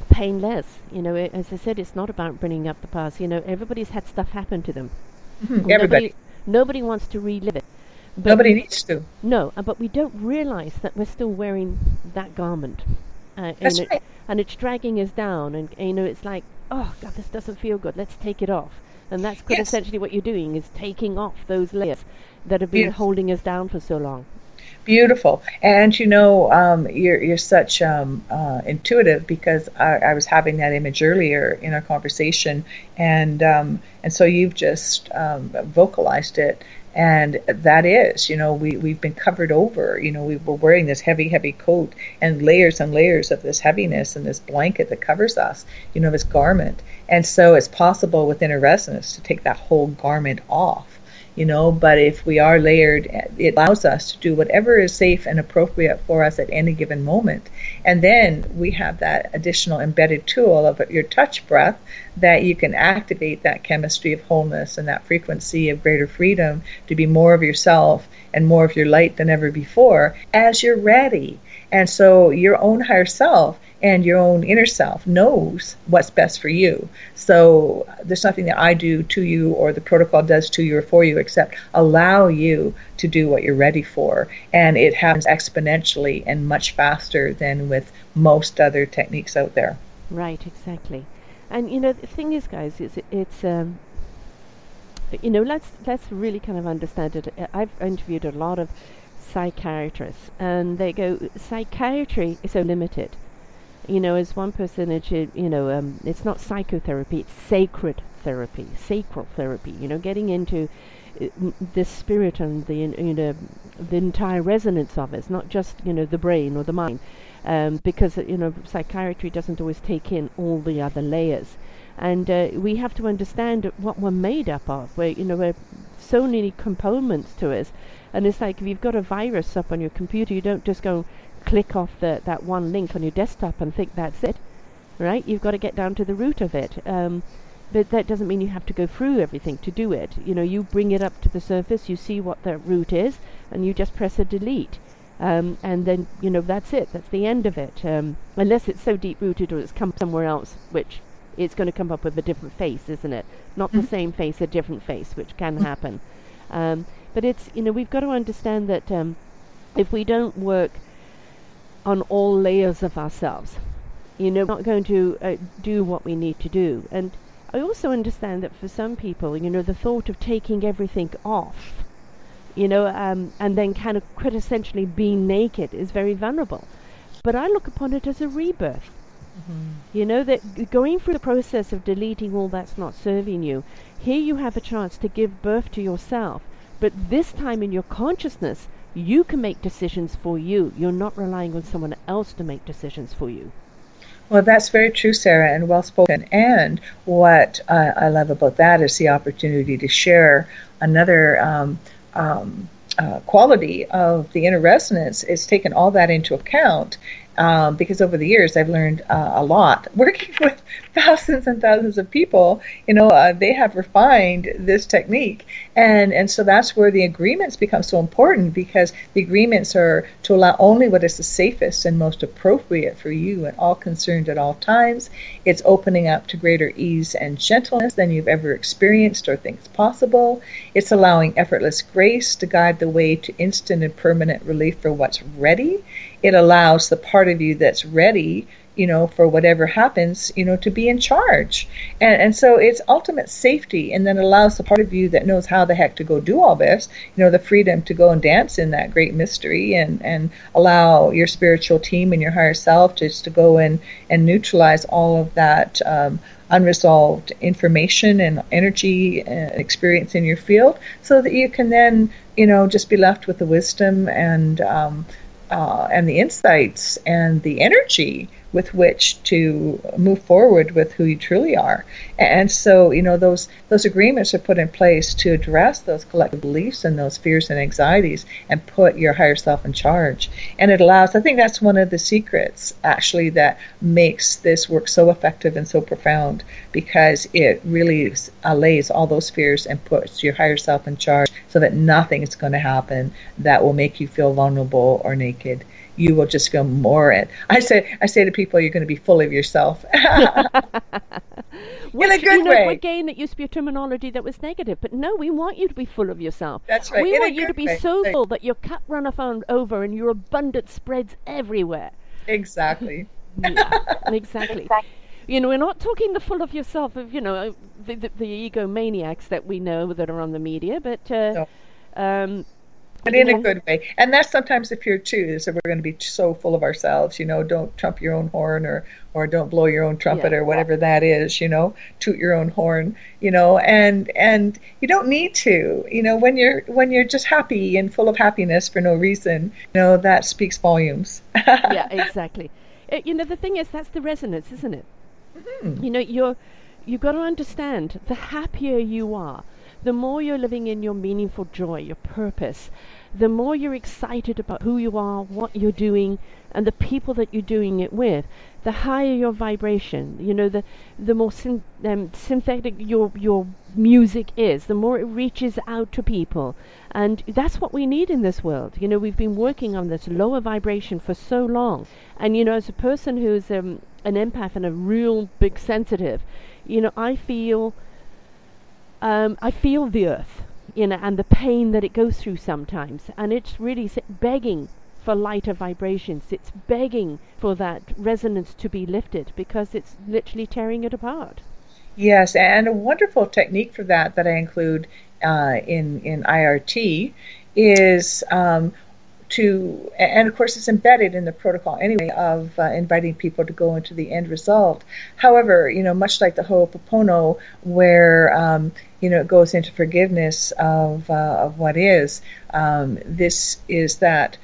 Speaker 1: painless. You know, as I said, it's not about bringing up the past. You know, everybody's had stuff happen to them.
Speaker 2: Mm-hmm. Everybody.
Speaker 1: Nobody wants to relive it.
Speaker 2: But Nobody needs to.
Speaker 1: No, uh, but we don't realize that we're still wearing that garment.
Speaker 2: Uh, That's
Speaker 1: and,
Speaker 2: right.
Speaker 1: and it's dragging us down, and you know, it's like, oh God, this doesn't feel good. Let's take it off. And that's yes. essentially what you're doing is taking off those layers that have been yes. holding us down for so long.
Speaker 2: Beautiful, and you know, um, you're you're such um, uh, intuitive because I, I, was having that image earlier in our conversation, and um, and so you've just um, vocalized it, and that is you know we, we've been covered over. You know we were wearing this heavy heavy coat and layers and layers of this heaviness and this blanket that covers us you know this garment. And so it's possible with inner resonance to take that whole garment off you know but if we are layered it allows us to do whatever is safe and appropriate for us at any given moment. And then we have that additional embedded tool of your touch breath that you can activate that chemistry of wholeness and that frequency of greater freedom to be more of yourself and more of your light than ever before as you're ready. And so your own higher self and your own inner self knows what's best for you. So there's nothing that I do to you or the protocol does to you or for you except allow you to do what you're ready for. And it happens exponentially and much faster than with most other techniques out there.
Speaker 1: Right, exactly. And you know, the thing is, guys, is it's um, you know, let's let's really kind of understand it. I've interviewed a lot of psychiatrists, and they go, psychiatry is so limited you know, as one percentage, you know, um, it's not psychotherapy, it's sacred therapy, sacral therapy, you know, getting into uh, the spirit and the, you know, the entire resonance of it. It's not just, you know, the brain or the mind. Um, because, you know, psychiatry doesn't always take in all the other layers. And uh, we have to understand what we're made up of. Where, you know, we're so many components to us. And it's like if you've got a virus up on your computer, you don't just go click off the, that one link on your desktop and think that's it, right? You've got to get down to the root of it. Um, but that doesn't mean you have to go through everything to do it. You know, you bring it up to the surface, you see what the root is, and you just press a delete. Um, and then, you know, that's it. That's the end of it. Um, unless it's so deep rooted or it's come somewhere else, which it's going to come up with a different face, isn't it? Not mm-hmm. the same face, a different face, which can mm-hmm. happen. Um, but it's, you know, we've got to understand that um, if we don't work on all layers of ourselves. You know, we're not going to uh, do what we need to do. And I also understand that for some people, you know, the thought of taking everything off, you know, um, and then kind of quintessentially being naked is very vulnerable. But I look upon it as a rebirth. Mm-hmm. You know, that going through the process of deleting all that's not serving you, here you have a chance to give birth to yourself. But this time in your consciousness, you can make decisions for you. You're not relying on someone else to make decisions for you.
Speaker 2: Well, that's very true, Sarah, and well spoken. And what uh, I love about that is the opportunity to share another um, um, uh, quality of the inner resonance is taking all that into account um, because over the years I've learned uh, a lot working with thousands and thousands of people. You know, uh, they have refined this technique, and and so that's where the agreements become so important because the agreements are to allow only what is the safest and most appropriate for you and all concerned at all times. It's opening up to greater ease and gentleness than you've ever experienced or think is possible. It's allowing effortless grace to guide the way to instant and permanent relief for what's ready it allows the part of you that's ready you know for whatever happens you know to be in charge. And and so it's ultimate safety and then allows the part of you that knows how the heck to go do all this you know the freedom to go and dance in that great mystery and and allow your spiritual team and your higher self just to go and and neutralize all of that um, unresolved information and energy and experience in your field so that you can then you know just be left with the wisdom and um, uh, and the insights and the energy with which to move forward with who you truly are. And so, you know, those those agreements are put in place to address those collective beliefs and those fears and anxieties and put your higher self in charge. And it allows I think that's one of the secrets actually that makes this work so effective and so profound because it really allays all those fears and puts your higher self in charge so that nothing is going to happen that will make you feel vulnerable or naked you will just feel more it. I say I say to people, you're going to be full of yourself.
Speaker 1: Which, in a good you know, way. Again, it used to be a terminology that was negative, but no, we want you to be full of yourself.
Speaker 2: That's right.
Speaker 1: We
Speaker 2: in
Speaker 1: want you to be way. so full that your cup runneth over and your abundance spreads everywhere.
Speaker 2: Exactly.
Speaker 1: yeah, exactly. You know, we're not talking the full of yourself of you know the, the, the egomaniacs that we know that are on the media, but uh, no. um,
Speaker 2: but in a good way. And that's sometimes the fear too, is that we're going to be so full of ourselves. You know, don't trump your own horn, or or don't blow your own trumpet, yeah. or whatever that is. You know, toot your own horn. You know, and and you don't need to. You know, when you're when you're just happy and full of happiness for no reason, you know, that speaks volumes.
Speaker 1: yeah, exactly. Uh, you know, the thing is, that's the resonance, isn't it? Mm-hmm. You know, you're you've got to understand the happier you are, the more you're living in your meaningful joy, your purpose, the more you're excited about who you are, what you're doing, and the people that you're doing it with, the higher your vibration. You know, the the more um, synthetic your your music is, the more it reaches out to people, and that's what we need in this world. You know, we've been working on this lower vibration for so long, and you know, as a person who's um, an empath and a real big sensitive, you know, I feel. Um, I feel the earth you know, and the pain that it goes through sometimes. And it's really begging for lighter vibrations. It's begging for that resonance to be lifted because it's literally tearing it apart.
Speaker 2: Yes, and a wonderful technique for that that I include uh, in in IRT is um, to, and of course it's embedded in the protocol anyway of uh, inviting people to go into the end result. However, you know, much like the Ho'oponopono, where um, you know it goes into forgiveness of uh, of what is, um, this is that.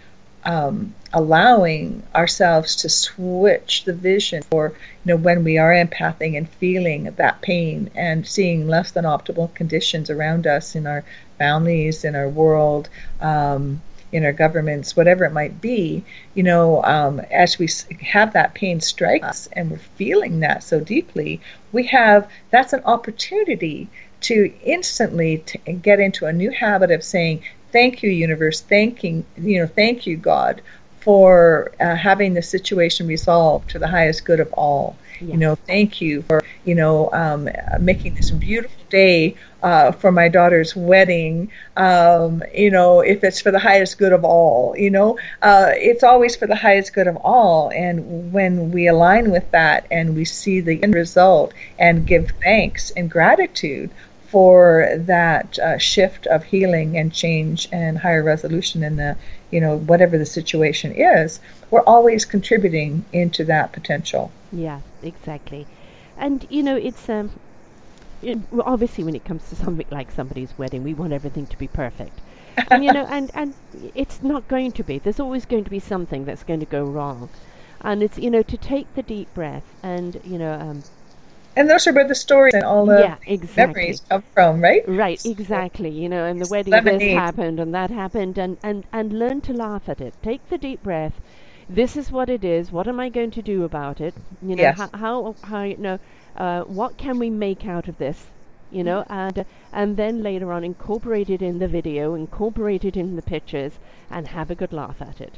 Speaker 2: Um, allowing ourselves to switch the vision for you know when we are empathing and feeling that pain and seeing less than optimal conditions around us in our families in our world um, in our governments, whatever it might be, you know, um, as we have that pain strike us and we're feeling that so deeply, we have that's an opportunity to instantly t- get into a new habit of saying, "Thank you, universe. Thanking you know, thank you, God." For uh, having the situation resolved to the highest good of all. Yes. You know, thank you for you know um, making this beautiful day uh, for my daughter's wedding, um, you know, if it's for the highest good of all, you know, uh, it's always for the highest good of all. And when we align with that and we see the end result and give thanks and gratitude for that uh, shift of healing and change and higher resolution in the, you know, whatever the situation is, we're always contributing into that potential.
Speaker 1: Yeah, exactly. And you know, it's um, well, obviously when it comes to something like somebody's wedding, we want everything to be perfect. and you know, and and it's not going to be. There's always going to be something that's going to go wrong, and it's you know to take the deep breath and you know. Um,
Speaker 2: and those are where the stories and all the yeah, exactly. memories come from, right?
Speaker 1: Right, exactly. You know, and the wedding Lemonade. this happened and that happened, and and and learn to laugh at it. Take the deep breath. This is what it is. What am I going to do about it? You know, yes. how, how how you know uh, what can we make out of this? You know, mm-hmm. and and then later on incorporate it in the video, incorporate it in the pictures, and have a good laugh at it.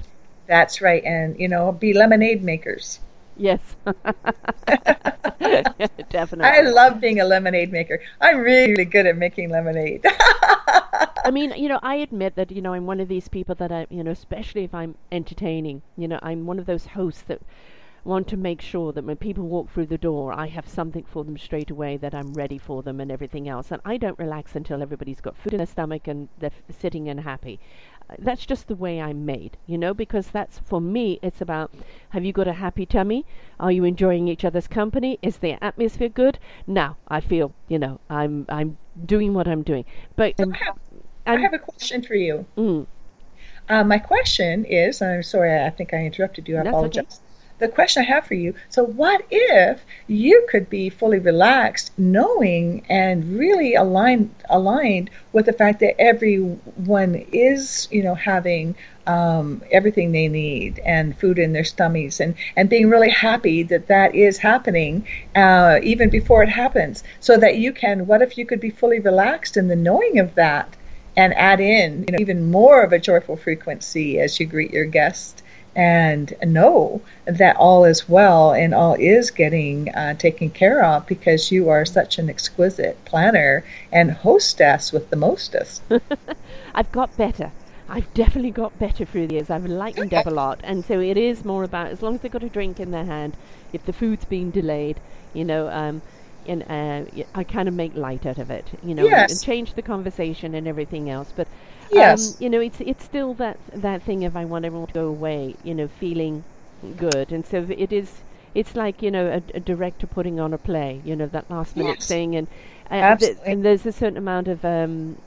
Speaker 2: That's right, and you know, be lemonade makers.
Speaker 1: Yes, definitely.
Speaker 2: I love being a lemonade maker. I'm really, good at making lemonade.
Speaker 1: I mean, you know, I admit that you know I'm one of these people that I, you know, especially if I'm entertaining, you know, I'm one of those hosts that want to make sure that when people walk through the door, I have something for them straight away, that I'm ready for them and everything else. And I don't relax until everybody's got food in their stomach and they're f- sitting and happy. That's just the way I'm made, you know, because that's for me, it's about have you got a happy tummy? Are you enjoying each other's company? Is the atmosphere good? Now I feel, you know, I'm I'm doing what I'm doing. But
Speaker 2: so I, have, I, have, a question for you. Mm. Uh, my question is, I'm sorry, I think I interrupted you. I apologize. Okay the question I have for you. So, what if you could be fully relaxed, knowing and really aligned aligned with the fact that everyone is, you know, having um, everything they need and food in their stomachs and, and being really happy that that is happening uh, even before it happens. So that you can what if you could be fully relaxed in the knowing of that and add in you know even more of a joyful frequency as you greet your guest and know that all is well and all is getting uh, taken care of because you are such an exquisite planner and hostess with the mostest.
Speaker 1: I've got better. I've definitely got better through the years. I've lightened up a lot, and so it is more about as long as they've got a drink in their hand, if the food's been delayed, you know, um, and uh, I kind of make light out of it, you know,
Speaker 2: Yes.
Speaker 1: and change the conversation and everything else. But
Speaker 2: Yes.
Speaker 1: um, you know, it's it's still that that thing of I want everyone to go away, you know, feeling good, and so it is. It's like you know a, a director putting on a play, you know, that last minute
Speaker 2: Yes.
Speaker 1: thing, and uh, th- and there's a certain amount of um,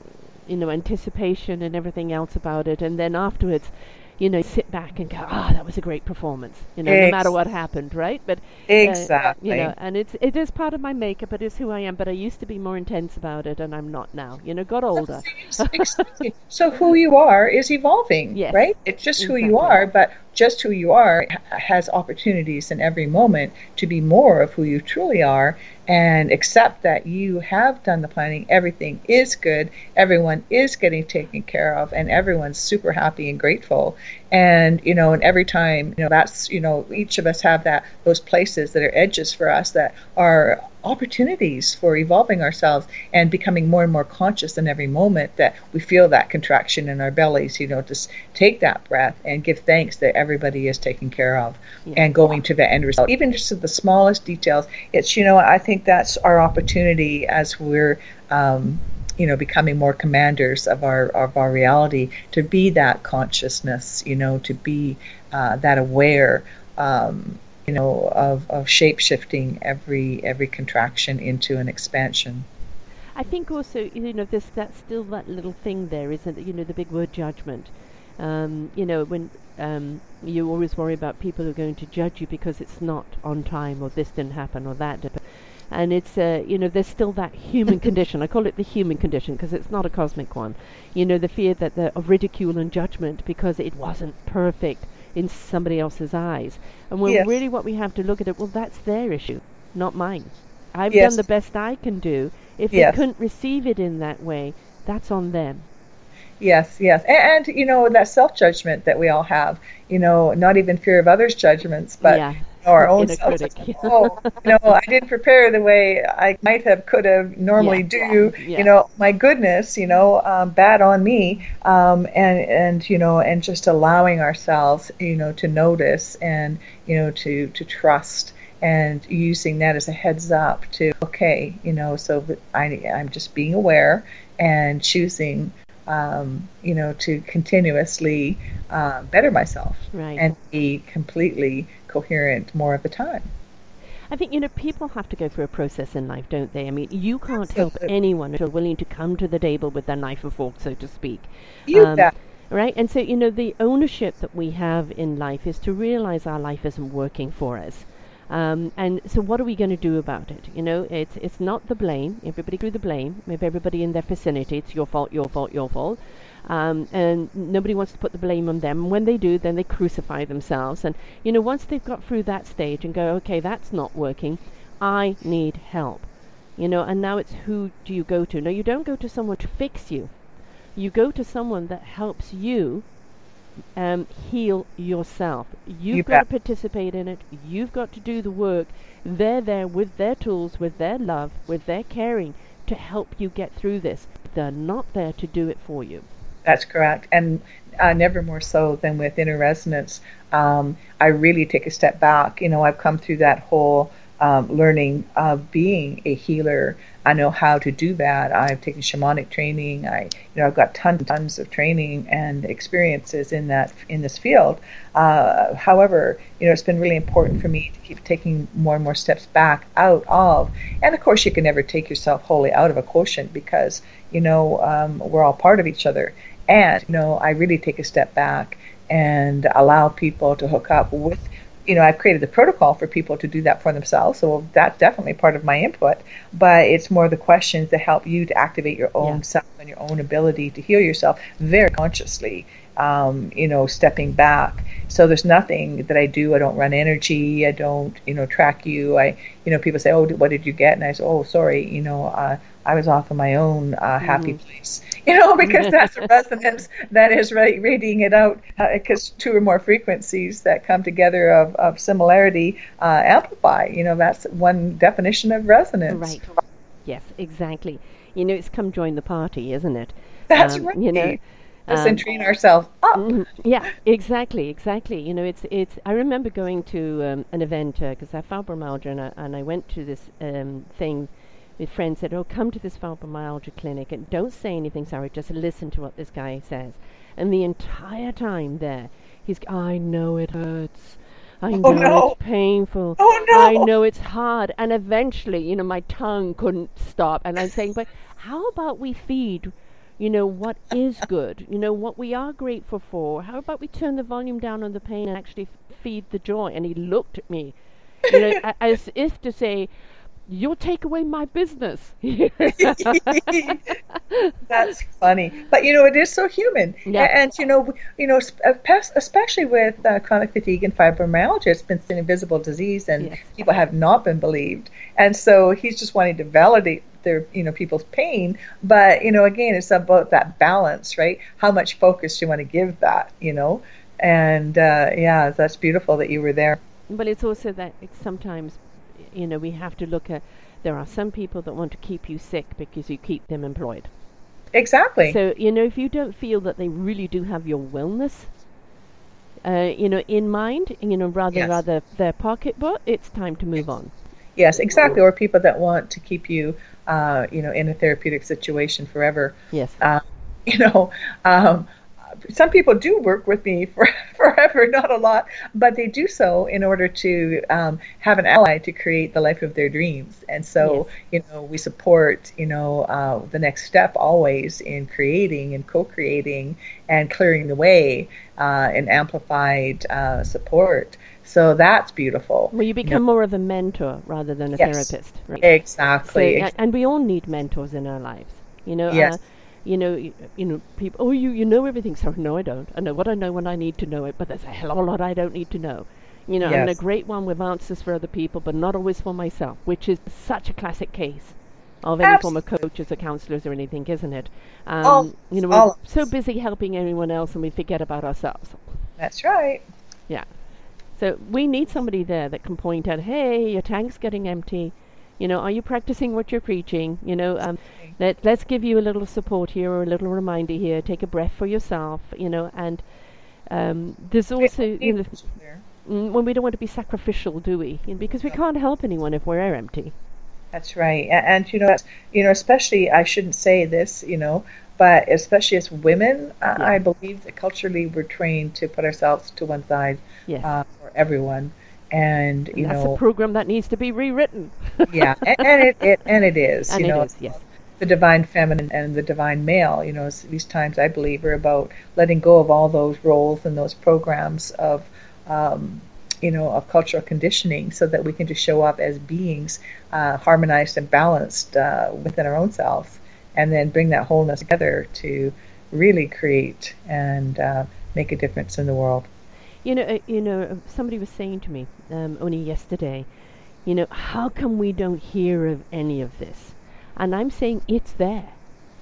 Speaker 1: you know anticipation and everything else about it, and then afterwards. You know, sit back and go, ah, that was a great performance. You know, no matter what happened, right? But uh,
Speaker 2: Exactly.
Speaker 1: you know, and it's it is part of my makeup. It is who I am. But I used to be more intense about it, and I'm not now. You know, got older.
Speaker 2: Exactly. so who you are is evolving,
Speaker 1: Yes.
Speaker 2: right? It's just who you are, but just who you are has opportunities in every moment to be more of who you truly are and accept that you have done the planning. Everything is good. Everyone is getting taken care of, and everyone's super happy and grateful. And you know, and every time, you know, that's you know, each of us have that those places that are edges for us that are opportunities for evolving ourselves and becoming more and more conscious in every moment that we feel that contraction in our bellies, you know, just take that breath and give thanks that everybody is taken care of and going to the end result. Even just to the smallest details, it's, you know, I think that's our opportunity as we're, um, you know, becoming more commanders of our of our reality to be that consciousness, you know, to be uh, that aware, um, you know, of, of shape shifting every every contraction into an expansion.
Speaker 1: I think also, you know, there's that still that little thing there, isn't it? You know, the big word judgment. Um, you know, when um, you always worry about people who are going to judge you because it's not on time or this didn't happen or that did. And it's, uh, you know, there's still that human condition. I call it the human condition because it's not a cosmic one. You know, the fear that the, of ridicule and judgment because it wasn't perfect in somebody else's eyes. And when
Speaker 2: Yes.
Speaker 1: really what we have to look at it, well, that's their issue, not mine. I've
Speaker 2: Yes.
Speaker 1: done the best I can do. If
Speaker 2: Yes.
Speaker 1: they couldn't receive it in that way, that's on them.
Speaker 2: Yes, yes, and, and you know that self judgment that we all have. You know, not even fear of others' judgments, but
Speaker 1: yeah.
Speaker 2: Our own
Speaker 1: critic.
Speaker 2: oh, you know, I didn't prepare the way I might have, could have, normally
Speaker 1: Yeah.
Speaker 2: do.
Speaker 1: Yeah.
Speaker 2: You know, my goodness, you know, um, bad on me. Um, and and you know, and just allowing ourselves, you know, to notice and you know to to trust and using that as a heads up to okay, you know, so I I'm just being aware and choosing. Um, you know, to continuously uh, better myself
Speaker 1: Right.
Speaker 2: and be completely coherent more of the time.
Speaker 1: I think, you know, people have to go through a process in life, don't they? I mean, you can't help
Speaker 2: Absolutely.
Speaker 1: anyone who are willing to come to the table with their knife and fork, so to speak.
Speaker 2: You
Speaker 1: Um,
Speaker 2: bet.
Speaker 1: Right? And so, you know, the ownership that we have in life is to realize our life isn't working for us. Um, and so, what are we going to do about it? You know, it's it's not the blame. Everybody do the blame. If everybody in their vicinity, it's your fault, your fault, your fault. Um, and nobody wants to put the blame on them. When they do, then they crucify themselves. And you know, once they've got through that stage and go, okay, that's not working. I need help. You know, and now it's who do you go to? No, you don't go to someone to fix you. You go to someone that helps you um, heal yourself. You've
Speaker 2: You
Speaker 1: got to participate in it. You've got to do the work. They're there with their tools, with their love, with their caring to help you get through this. They're not there to do it for you.
Speaker 2: That's correct. And uh, never more so than with inner resonance. Um, I really take a step back. You know, I've come through that whole um, learning of being a healer. I know how to do that. I've taken shamanic training. I, you know, I've got tons, tons of training and experiences in that in this field. Uh, however, you know, it's been really important for me to keep taking more and more steps back out of. And of course, you can never take yourself wholly out of a quotient because you know um, we're all part of each other. And you know, I really take a step back and allow people to hook up with you know, I've created the protocol for people to do that for themselves. So that's definitely part of my input. But it's more the questions that help you to activate your own
Speaker 1: Yeah.
Speaker 2: self and your own ability to heal yourself very consciously. Um, you know, stepping back. So there's nothing that I do. I don't run energy. I don't, you know, track you. I, you know, people say, "Oh, what did you get?" And I say, "Oh, sorry, you know, uh, I was off in my own uh, happy place." You know, because that's a resonance that is ra- radiating it out. Because two or more frequencies that come together of, of similarity uh, amplify. You know, that's one definition of resonance.
Speaker 1: Right. Yes, exactly. You know, it's come join the party, isn't it?
Speaker 2: That's
Speaker 1: Um,
Speaker 2: right.
Speaker 1: You know,
Speaker 2: us um, and train ourselves up. Mm,
Speaker 1: yeah, exactly, exactly. You know, it's it's. I remember going to um, an event because uh, I have fibromyalgia, and I, and I went to this um, thing with friends. Said, "Oh, come to this fibromyalgia clinic and don't say anything, sorry, Just listen to what this guy says." And the entire time there, he's, "I know it hurts." I oh, know oh, no. it's painful.
Speaker 2: Oh no!
Speaker 1: I know it's hard. And eventually, you know, my tongue couldn't stop. And I'm saying, but how about we feed you know, what is good, you know, what we are grateful for. How about we turn the volume down on the pain and actually f- feed the joy? And he looked at me, you know, as if to say, you'll take away my business.
Speaker 2: That's funny, but you know it is so human, yeah. and, you know, you know, uh, especially with uh, chronic fatigue and fibromyalgia, it's been an invisible disease, and yes. people have not been believed, and so he's just wanting to validate their you know people's pain. But you know again it's about that balance right? How much focus do you want to give that you know? And uh, yeah that's beautiful that you were there.
Speaker 1: But it's also that it's sometimes you know we have to look at there are some people that want to keep you sick because you keep them employed
Speaker 2: exactly
Speaker 1: so you know if you don't feel that they really do have your wellness uh, you know in mind you know rather yes. rather their pocketbook it's time to move on
Speaker 2: yes exactly or people that want to keep you uh, you know, in a therapeutic situation forever.
Speaker 1: Yes.
Speaker 2: Uh, you know, um, some people do work with me for, forever, not a lot, but they do so in order to um, have an ally to create the life of their dreams. And so, yes. you know, we support, you know, uh, the next step always in creating and co-creating and clearing the way uh, and amplified uh, support. So that's beautiful.
Speaker 1: Well, you become you know? more of a mentor rather than a yes, therapist. Right?
Speaker 2: Exactly.
Speaker 1: So, and we all need mentors in our lives. You know.
Speaker 2: Yes. Uh,
Speaker 1: you know, you, you, know, people. Oh, you you know everything. So no, I don't. I know what I know when I need to know it, but there's a hell of a lot I don't need to know. You know, yes. I'm a great one with answers for other people, but not always for myself, which is such a classic case of any form of coaches or counselors or anything, isn't it? Um,
Speaker 2: all,
Speaker 1: you know, we're so busy helping everyone else and we forget about ourselves.
Speaker 2: That's right.
Speaker 1: Yeah. So we need somebody there that can point out, hey, your tank's getting empty. You know, are you practicing what you're preaching? You know, um, let, let's give you a little support here or a little reminder here. Take a breath for yourself, you know, and um, there's also, you know, when we don't want to be sacrificial, do we? Because we can't help anyone if we're empty.
Speaker 2: That's right, and, and you know, you know, especially I shouldn't say this, you know, but especially as women, yeah. I believe that culturally we're trained to put ourselves to one side
Speaker 1: yes. uh,
Speaker 2: for everyone. And you
Speaker 1: and
Speaker 2: that's
Speaker 1: know, a program that needs to be rewritten.
Speaker 2: yeah, and, and, it, it and it is.
Speaker 1: And
Speaker 2: you know,
Speaker 1: is, yes.
Speaker 2: The divine feminine and the divine male. You know, these times I believe are about letting go of all those roles and those programs of. Um, you know, of cultural conditioning, so that we can just show up as beings, uh, harmonized and balanced uh, within our own selves and then bring that wholeness together to really create and uh, make a difference in the world.
Speaker 1: You know, uh, you know, uh, somebody was saying to me um, only yesterday, you know, how come we don't hear of any of this? And I'm saying it's there,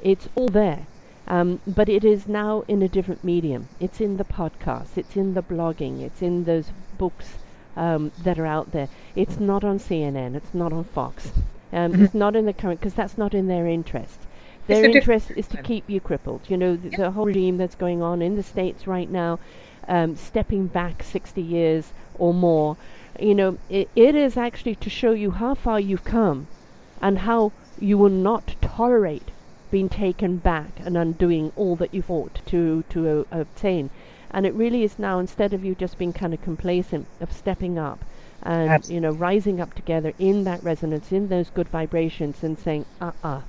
Speaker 1: it's all there. Um, but it is now in a different medium. It's in the podcast, it's in the blogging, it's in those books um, that are out there. It's not on CNN, it's not on Fox, um, mm-hmm. it's not in the current, because that's not in their interest. Their interest is to keep you crippled. You know, the, the, whole regime that's going on in the States right now, um, stepping back 60 years or more, you know, it, it is actually to show you how far you've come and how you will not tolerate being taken back and undoing all that you fought to, to uh, obtain. And it really is now, instead of you just being kind of complacent, of stepping up and, Absolutely. you know, rising up together in that resonance, in those good vibrations and saying, uh-uh,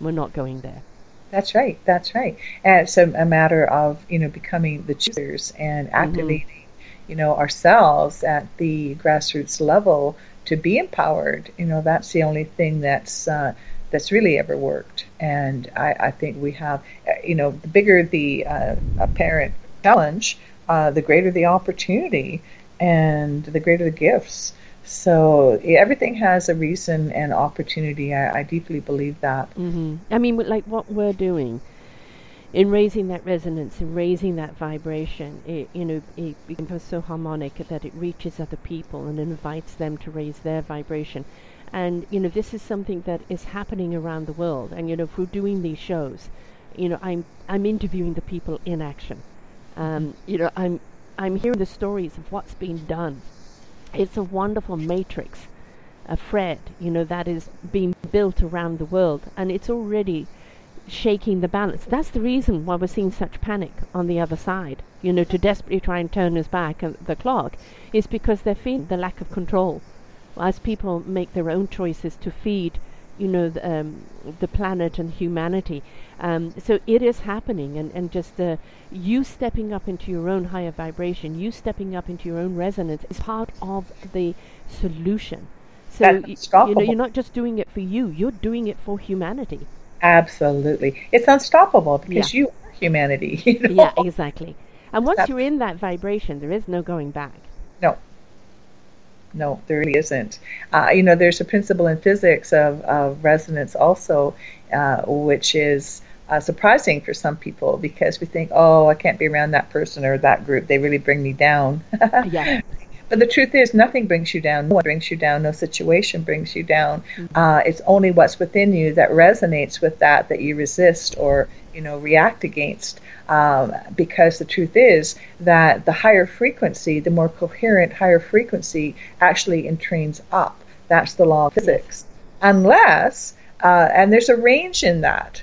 Speaker 1: we're not going there.
Speaker 2: That's right. That's right. And it's a, a matter of you know becoming the choosers and mm-hmm. activating mm-hmm. you know ourselves at the grassroots level to be empowered. You know that's the only thing that's uh, that's really ever worked. And I, I think we have uh, you know the bigger the uh, apparent challenge, uh, the greater the opportunity, and the greater the gifts. So everything has a reason and opportunity. I, I deeply believe that.
Speaker 1: Mm-hmm. I mean, like what we're doing in raising that resonance and raising that vibration, it, you know, it becomes so harmonic that it reaches other people and invites them to raise their vibration. And you know, this is something that is happening around the world. And you know, if we're doing these shows, you know, I'm I'm interviewing the people in action. Um, you know, I'm I'm hearing the stories of what's being done. It's a wonderful matrix, a thread, you know, that is being built around the world, and it's already shaking the balance. That's the reason why we're seeing such panic on the other side. You know, to desperately try and turn us back uh, the clock is because they're feeling the lack of control. As people make their own choices to feed, you know, the, um, the planet and humanity. Um, so it is happening, and, and just uh, you stepping up into your own higher vibration, you stepping up into your own resonance is part of the solution. So y- you know, you're not just doing it for you; you're doing it for humanity.
Speaker 2: Absolutely. It's unstoppable because yeah. you are humanity. You know?
Speaker 1: Yeah, exactly. And once you're in that vibration, there is no going back.
Speaker 2: No. No, there really isn't. Uh, you know, there's a principle in physics of, of resonance also, uh, which is uh, surprising for some people because we think, oh, I can't be around that person or that group. They really bring me down.
Speaker 1: yeah.
Speaker 2: But the truth is, nothing brings you down. No one brings you down. No situation brings you down. Uh, it's only what's within you that resonates with that that you resist or you know react against. Um, because the truth is that the higher frequency, the more coherent higher frequency, actually entrains up. That's the law of physics. Unless, uh, and there's a range in that.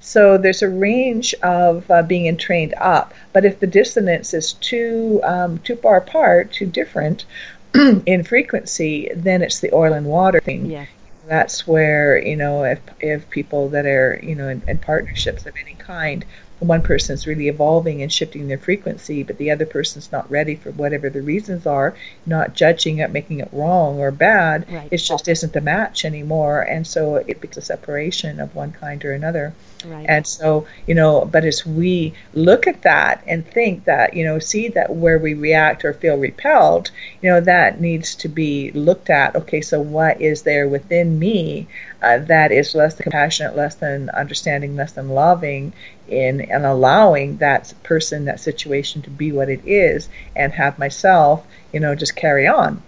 Speaker 2: So there's a range of uh, being entrained up. But if the dissonance is too um, too far apart, too different in frequency, then it's the oil and water thing.
Speaker 1: Yeah.
Speaker 2: That's where you know if if people that are you know in, in partnerships of any kind one person's really evolving and shifting their frequency, but the other person's not ready for whatever the reasons are, not judging it, making it wrong or bad.
Speaker 1: Right.
Speaker 2: It just isn't the match anymore. And so it becomes a separation of one kind or another.
Speaker 1: Right.
Speaker 2: And so, you know, but as we look at that and think that, you know, see that where we react or feel repelled, you know, that needs to be looked at. Okay, so what is there within me uh, that is less than compassionate, less than understanding, less than loving, in and allowing that person, that situation to be what it is, and have myself, you know, just carry on.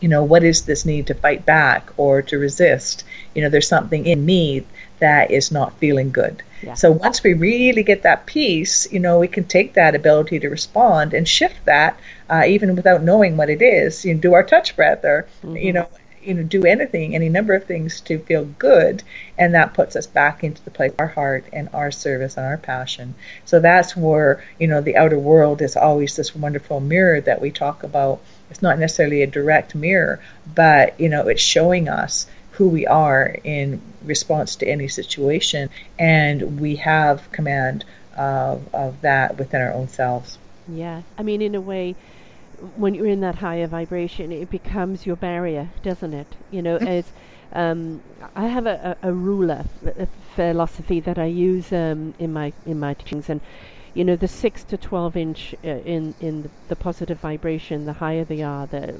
Speaker 2: You know, what is this need to fight back or to resist? You know, there's something in me that is not feeling good.
Speaker 1: Yeah.
Speaker 2: So once we really get that peace, you know, we can take that ability to respond and shift that, uh, even without knowing what it is. You know, do our touch breath, or mm-hmm. you know, you know, do anything, any number of things to feel good, and that puts us back into the place of our heart and our service and our passion. So that's where you know the outer world is always this wonderful mirror that we talk about. It's not necessarily a direct mirror, but you know, it's showing us who we are in response to any situation, and we have command of, of that within our own selves.
Speaker 1: Yeah, I mean, in a way, when you're in that higher vibration, it becomes your barrier, doesn't it? You know, as um, I have a, a, a ruler a philosophy that I use um, in my in my teachings, and you know, the six to twelve inch uh, in in the, positive vibration, the higher they are, the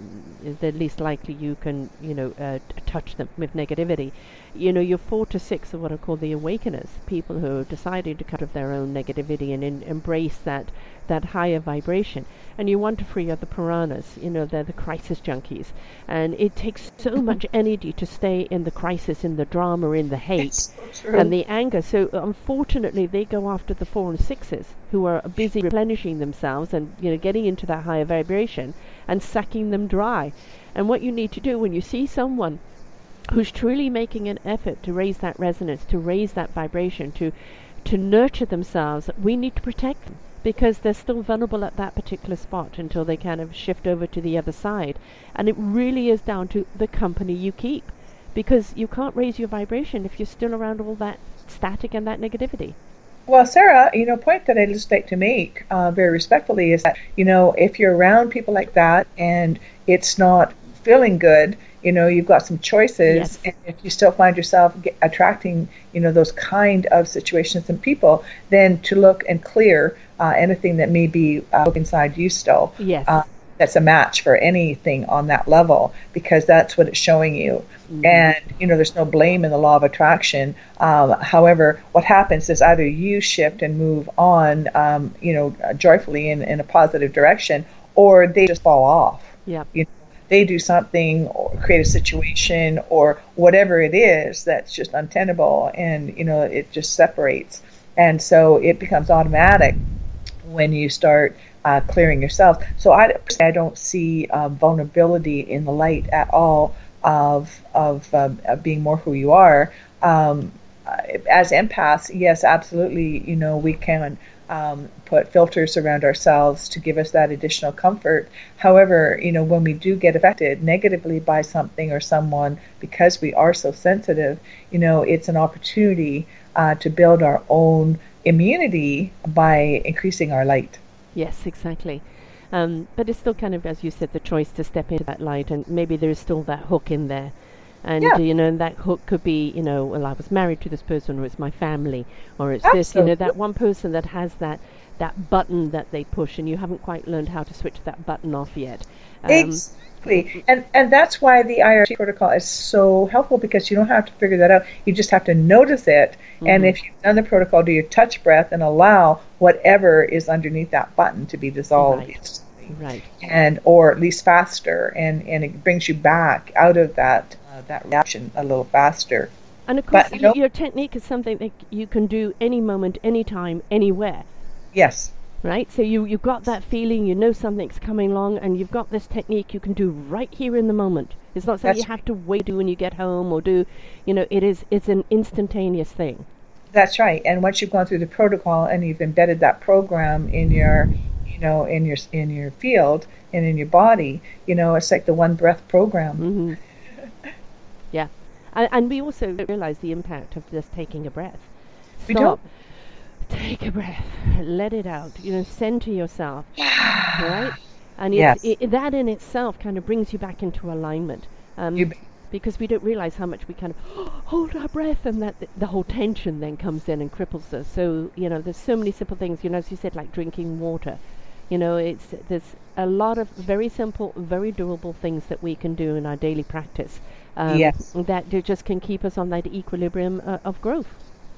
Speaker 1: the least likely you can you know uh, touch them with negativity. You know, your four to six are what are called the awakeners, people who are deciding to cut off their own negativity and in, embrace that that higher vibration. And you want to free other piranhas, you know, they're the crisis junkies. And it takes so much energy to stay in the crisis, in the drama, in the hate,
Speaker 2: so
Speaker 1: and the anger. So unfortunately, they go after the four and sixes who are busy replenishing themselves and, you know, getting into that higher vibration and sucking them dry. And what you need to do when you see someone who's truly making an effort to raise that resonance, to raise that vibration, to to nurture themselves, we need to protect them because they're still vulnerable at that particular spot until they kind of shift over to the other side. And it really is down to the company you keep because you can't raise your vibration if you're still around all that static and that negativity.
Speaker 2: Well, Sarah, you know, point that I'd just like to make uh, very respectfully is that, you know, if you're around people like that and it's not feeling good, you know you've got some choices
Speaker 1: yes.
Speaker 2: and if you still find yourself attracting you know those kind of situations and people then to look and clear uh, anything that may be uh, inside you still
Speaker 1: yes.
Speaker 2: Uh, that's a match for anything on that level because that's what it's showing you mm-hmm. and you know there's no blame in the law of attraction um, however what happens is either you shift and move on um, you know joyfully in, in a positive direction or they just fall off
Speaker 1: yeah
Speaker 2: you know, they do something or create a situation or whatever it is that's just untenable and you know it just separates and so it becomes automatic when you start uh, clearing yourself. So I, I don't see uh, vulnerability in the light at all of of, um, of being more who you are. Um, as empaths, yes, absolutely. You know, we can um, put filters around ourselves to give us that additional comfort. However, you know, when we do get affected negatively by something or someone because we are so sensitive, you know, it's an opportunity uh, to build our own immunity by increasing our light.
Speaker 1: Yes, exactly. Um, but it's still kind of, as you said, the choice to step into that light, and maybe there's still that hook in there. And
Speaker 2: yeah.
Speaker 1: you know, and that hook could be, you know, well, I was married to this person, or it's my family, or it's Absolutely. this, you know, that one person that has that that button that they push, and you haven't quite learned how to switch that button off yet.
Speaker 2: Um, exactly, and and that's why the IRT protocol is so helpful because you don't have to figure that out. You just have to notice it, mm-hmm. and if you've done the protocol, do your touch breath and allow whatever is underneath that button to be dissolved.
Speaker 1: Right. Right.
Speaker 2: And or at least faster, and and it brings you back out of that that reaction a little faster.
Speaker 1: And of course, but, you know, your technique is something that you can do any moment, anytime, anywhere.
Speaker 2: Yes.
Speaker 1: Right? So you, you've got that feeling, you know something's coming along, and you've got this technique you can do right here in the moment. It's not something That's you have to wait to when you get home or do, you know, it is, it's an instantaneous thing.
Speaker 2: That's right. And once you've gone through the protocol and you've embedded that program in your, you know, in your in your field and in your body, you know, it's like the one breath program.
Speaker 1: Mm-hmm. Yeah. And, and we also realize the impact of just taking a breath. Stop. Take a breath. Let it out. You know, center yourself. right? And yes. it, that in itself kind of brings you back into alignment. Um, because we don't realize how much we kind of hold our breath and that the, the, whole tension then comes in and cripples us. So, you know, there's so many simple things, you know, as you said, like drinking water. You know, it's there's a lot of very simple, very doable things that we can do in our daily practice
Speaker 2: um, yes.
Speaker 1: that just can keep us on that equilibrium uh, of growth.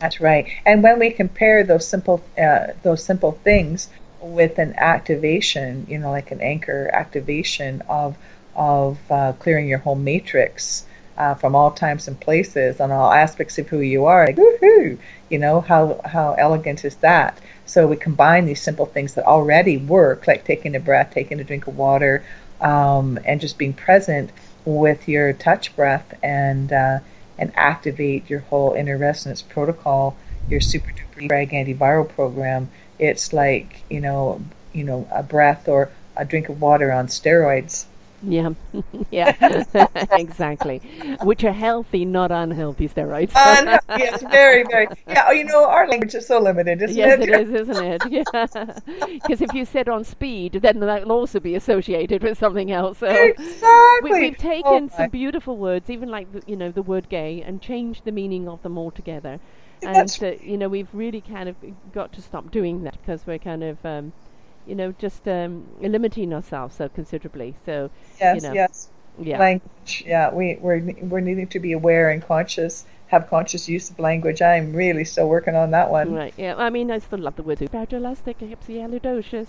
Speaker 2: That's right. And when we compare those simple uh, those simple things with an activation, you know, like an anchor activation of of uh, clearing your whole matrix uh, from all times and places on all aspects of who you are, like woohoo! You know how how elegant is that? So we combine these simple things that already work, like taking a breath, taking a drink of water, um, and just being present with your touch breath and uh, and activate your whole inner resonance protocol, your super duper frag antiviral program. It's like you know you know a breath or a drink of water on steroids.
Speaker 1: Yeah, yeah, exactly. Which are healthy, not unhealthy steroids.
Speaker 2: uh, yes, very, very. Yeah, oh, you know, our language is so limited, isn't
Speaker 1: yes,
Speaker 2: it?
Speaker 1: Yes, it is, isn't it? Yeah. Because if you said on speed, then that will also be associated with something else. So
Speaker 2: exactly.
Speaker 1: We, have taken oh, some beautiful words, even like the, you know the word gay, and changed the meaning of them altogether. And uh, you know, we've really kind of got to stop doing that because we're kind of. Um, you know, just um, limiting ourselves so considerably. So,
Speaker 2: yes,
Speaker 1: you know,
Speaker 2: yes, yeah. language. Yeah, we we're we're needing to be aware and conscious, have conscious use of language. I'm really still working on that one.
Speaker 1: Right. Yeah. I mean, I still love the word supergelastic,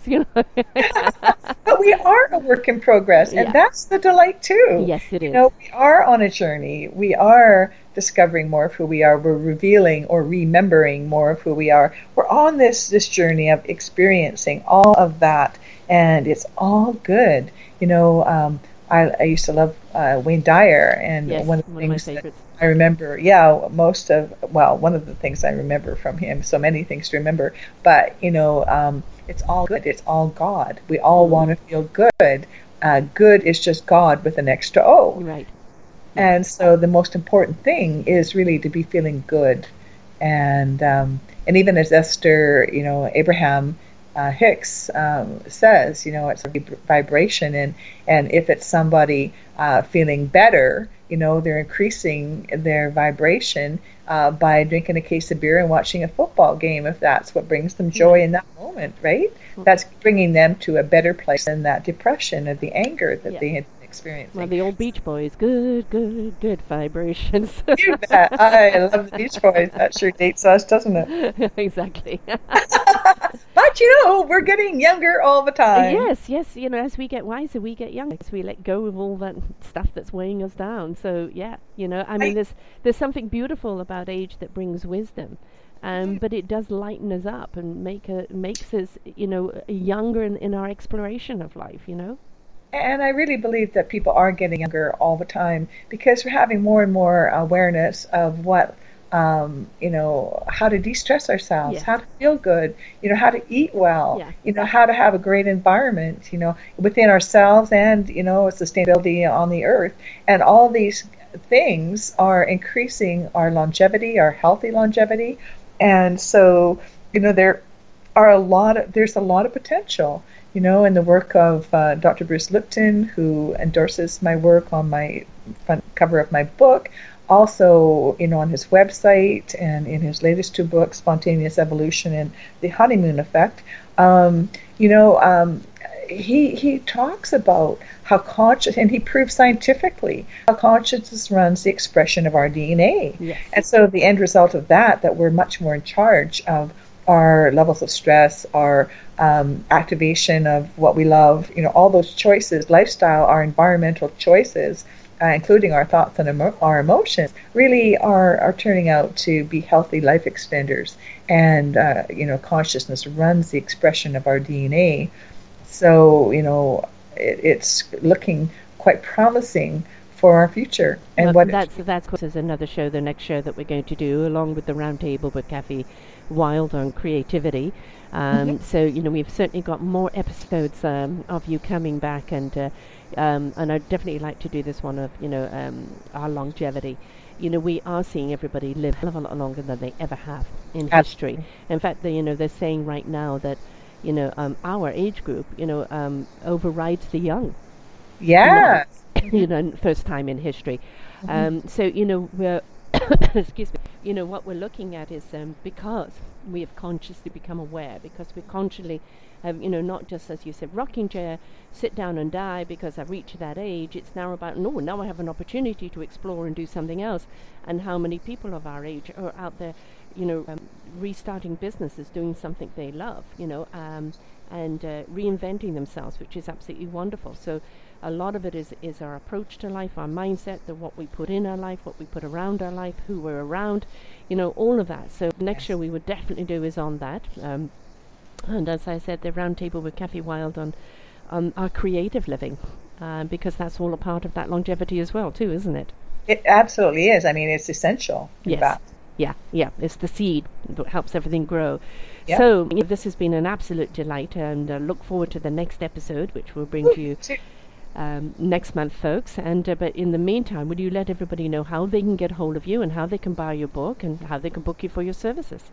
Speaker 1: you know.
Speaker 2: but we are a work in progress, and yeah. that's the delight too.
Speaker 1: Yes, it
Speaker 2: you
Speaker 1: is.
Speaker 2: You know, we are on a journey. We are discovering more of who we are. We're revealing or remembering more of who we are. We're on this this journey of experiencing all of that, and it's all good. You know, um, I, I used to love uh, Wayne Dyer, and
Speaker 1: yes,
Speaker 2: one of the
Speaker 1: one
Speaker 2: things
Speaker 1: of
Speaker 2: that I remember, yeah, most of well, one of the things I remember from him. So many things to remember, but you know, um, it's all good. It's all God. We all mm-hmm. want to feel good. Uh, good is just God with an extra O.
Speaker 1: Right.
Speaker 2: And so the most important thing is really to be feeling good. And um, and even as Esther, you know, Abraham uh, Hicks um, says, you know, it's a vibration, and and if it's somebody uh, feeling better, you know, they're increasing their vibration uh, by drinking a case of beer and watching a football game, if that's what brings them joy in that moment, right? That's bringing them to a better place than that depression or the anger that yeah. they had experiencing.
Speaker 1: Well, the old Beach Boys, good, good, good vibrations.
Speaker 2: you bet. I love the Beach Boys. That sure dates us, doesn't it?
Speaker 1: exactly.
Speaker 2: but you know, we're getting younger all the time.
Speaker 1: yes, yes. You know, as we get wiser, we get younger. As we let go of all that stuff that's weighing us down. So yeah, you know, I mean, I, there's there's something beautiful about age that brings wisdom. Um, but it does lighten us up and make a, makes us, you know, younger in, in our exploration of life, you know?
Speaker 2: And I really believe that people are getting younger all the time because we're having more and more awareness of what um, you know, how to de-stress ourselves, yes. how to feel good, you know, how to eat well, yeah. you know, how to have a great environment, you know, within ourselves and, you know, sustainability on the earth. And all these things are increasing our longevity, our healthy longevity. And so, you know, there are a lot of, there's a lot of potential, you know, in the work of uh, Dr. Bruce Lipton, who endorses my work on my front cover of my book also, you know, on his website and in his latest two books, Spontaneous Evolution and The Honeymoon Effect, um, you know, um, he he talks about how conscious, and he proves scientifically how consciousness runs the expression of our DNA. Yes. And so the end result of that, that we're much more in charge of our levels of stress, our um, activation of what we love, you know, all those choices, lifestyle, our environmental choices uh, including our thoughts and emo- our emotions, really are, are turning out to be healthy life extenders. And, uh, you know, consciousness runs the expression of our DNA. So, you know, it, it's looking quite promising for our future.
Speaker 1: And well, what that's that's is another show, the next show that we're going to do, along with the roundtable with Kathy Wild on creativity. Um, mm-hmm. So you know we've certainly got more episodes um, of you coming back and uh, um, and I'd definitely like to do this one of, you know, um, our longevity. You know, we are seeing everybody live a lot longer than they ever have in Absolutely. history. In fact, they, you know, they're saying right now that, you know, um, our age group, you know, um, overrides the young.
Speaker 2: Yeah.
Speaker 1: You know, you know first time in history. Mm-hmm. Um, so, you know, we're, excuse me, you know, what we're looking at is um, because we have consciously become aware, because we're consciously have, you know, not just as you said, rocking chair, sit down and die because I've reached that age. It's now about, no, now I have an opportunity to explore and do something else. And how many people of our age are out there, you know, um, restarting businesses, doing something they love, you know, um, and uh, reinventing themselves, which is absolutely wonderful. So a lot of it is, is our approach to life, our mindset, the what we put in our life, what we put around our life, who we're around, you know, all of that. So next show we would definitely do is on that. Um, and as I said, the roundtable with Kathy Wild on on our creative living, uh, because that's all a part of that longevity as well, too, isn't it?
Speaker 2: It absolutely is. I mean, it's essential.
Speaker 1: Yes. Yeah, yeah. It's the seed that helps everything grow. Yep. So this has been an absolute delight, and uh, look forward to the next episode, which we'll bring to you. Um, next month, folks. And uh, but in the meantime, would you let everybody know how they can get hold of you and how they can buy your book and how they can book you for your services?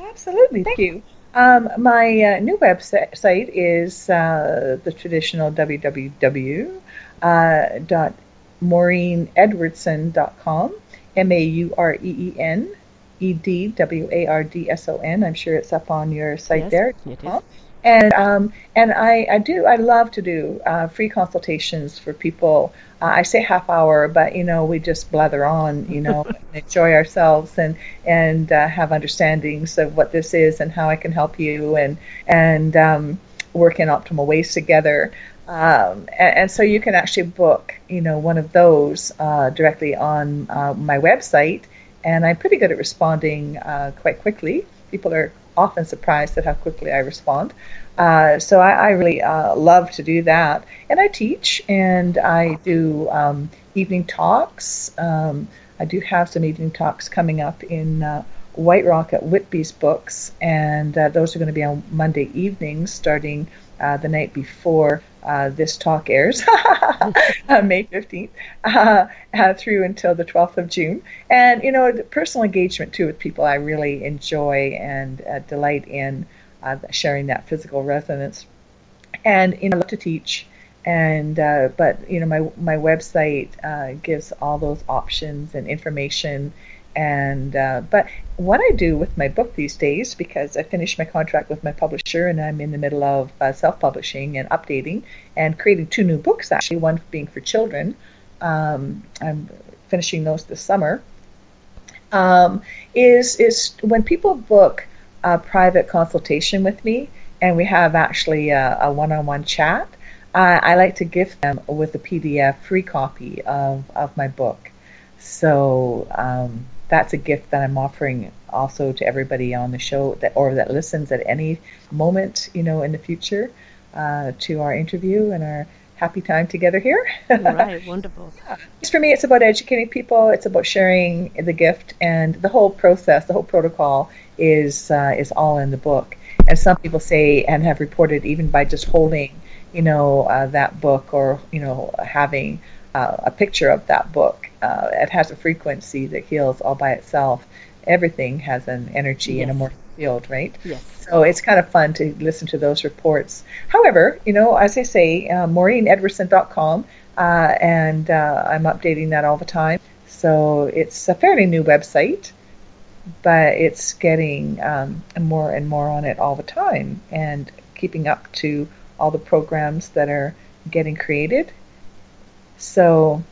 Speaker 2: Absolutely. Thank you. Um, my uh, new website is uh, the traditional www. Uh, dot maureenedwardson.com, M A U R E E N E D W A R D S O N. I'm sure it's up on your site
Speaker 1: yes,
Speaker 2: there.
Speaker 1: It is.
Speaker 2: And um, and I, I do I love to do uh, free consultations for people. Uh, I say half hour, but you know we just blather on, you know, enjoy ourselves and and uh, have understandings of what this is and how I can help you and and um, work in optimal ways together. Um, and, and, so you can actually book, you know, one of those uh, directly on uh, my website, and I'm pretty good at responding uh, quite quickly. People are often surprised at how quickly I respond. Uh, so I, I really uh, love to do that. And I teach and I do um, evening talks. Um, I do have some evening talks coming up in uh, White Rock at Whitby's Books, and uh, those are going to be on Monday evenings starting uh, the night before uh, this talk airs, uh, May 15th, uh, uh, through until the 12th of June. And, you know, personal engagement too with people I really enjoy and uh, delight in sharing that physical resonance. And, you know, I love to teach. And, but, you know, my, my website gives all those options and information and uh, but what I do with my book these days, because I finished my contract with my publisher and I'm in the middle of uh, self-publishing and updating and creating two new books actually, one being for children. Um, I'm finishing those this summer. Um, is is when people book a private consultation with me and we have actually a, a one-on-one chat, uh, I like to gift them with a PDF free copy of, of my book. So um, that's a gift that I'm offering also to everybody on the show that or that listens at any moment, you know, in the future uh, to our interview and our happy time together here.
Speaker 1: right, wonderful.
Speaker 2: Yeah. Just for me, it's about educating people. It's about sharing the gift, and the whole process, the whole protocol is uh, is all in the book. And some people say and have reported even by just holding, you know, uh, that book or you know having uh, a picture of that book, uh, it has a frequency that heals all by itself. Everything has an energy yes. and a more field, right?
Speaker 1: Yes.
Speaker 2: So it's kind of fun to listen to those reports. However, you know, as I say, uh, MaureenEdwardson.com, uh, and uh, I'm updating that all the time. So it's a fairly new website, but it's getting um, more and more on it all the time and keeping up to all the programs that are getting created. So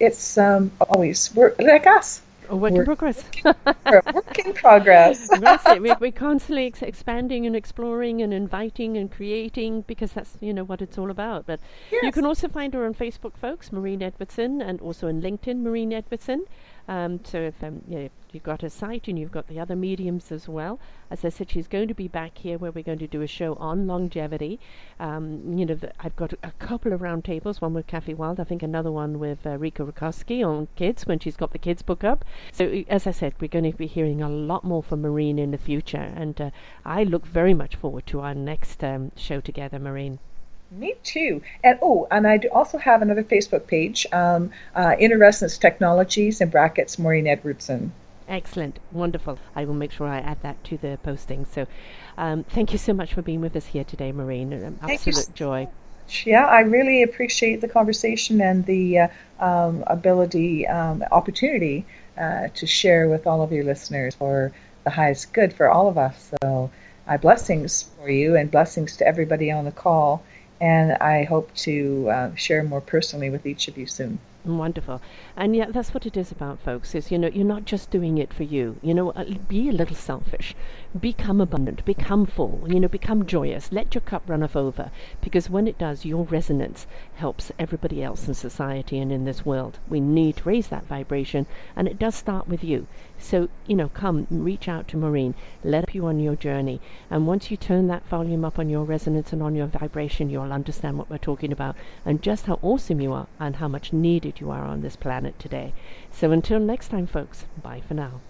Speaker 2: it's um, always, we're like us,
Speaker 1: a work in progress.
Speaker 2: work in progress.
Speaker 1: that's it. We're, we're constantly ex- expanding and exploring and inviting and creating because that's you know what it's all about. But yes. you can also find her on Facebook, folks, Maureen Edwardson, and also on LinkedIn, Maureen Edwardson. Um, so if um, you know, you've got a site and you've got the other mediums as well, as I said, she's going to be back here where we're going to do a show on longevity. Um, you know, the, I've got a, couple of roundtables, one with Kathy Wild, I think another one with uh, Rika Rakowski on kids when she's got the kids book up. So as I said, we're going to be hearing a lot more from Maureen in the future, and uh, I look very much forward to our next um, show together, Maureen.
Speaker 2: Me too. And oh, and I also have another Facebook page, um, uh, Inner Resonance Technologies, in brackets, Maureen Edwardson.
Speaker 1: Excellent, wonderful. I will make sure I add that to the posting. So, um, thank you so much for being with us here today, Maureen. An absolute joy.
Speaker 2: Yeah, I really appreciate the conversation and the uh, um, ability, um, opportunity uh, to share with all of your listeners for the highest good for all of us. So, uh, blessings for you and blessings to everybody on the call and I hope to uh, share more personally with each of you soon.
Speaker 1: Wonderful. And yeah, that's what it is about, folks, is, you know, you're not just doing it for you. You know, uh, be a little selfish. Become abundant. Become full. You know, become joyous. Let your cup run off over. Because when it does, your resonance helps everybody else in society and in this world. We need to raise that vibration, and it does start with you. So, you know, come, reach out to Maureen, let you on your journey. And once you turn that volume up on your resonance and on your vibration, you'll understand what we're talking about and just how awesome you are and how much needed you are on this planet today. So until next time, folks, bye for now.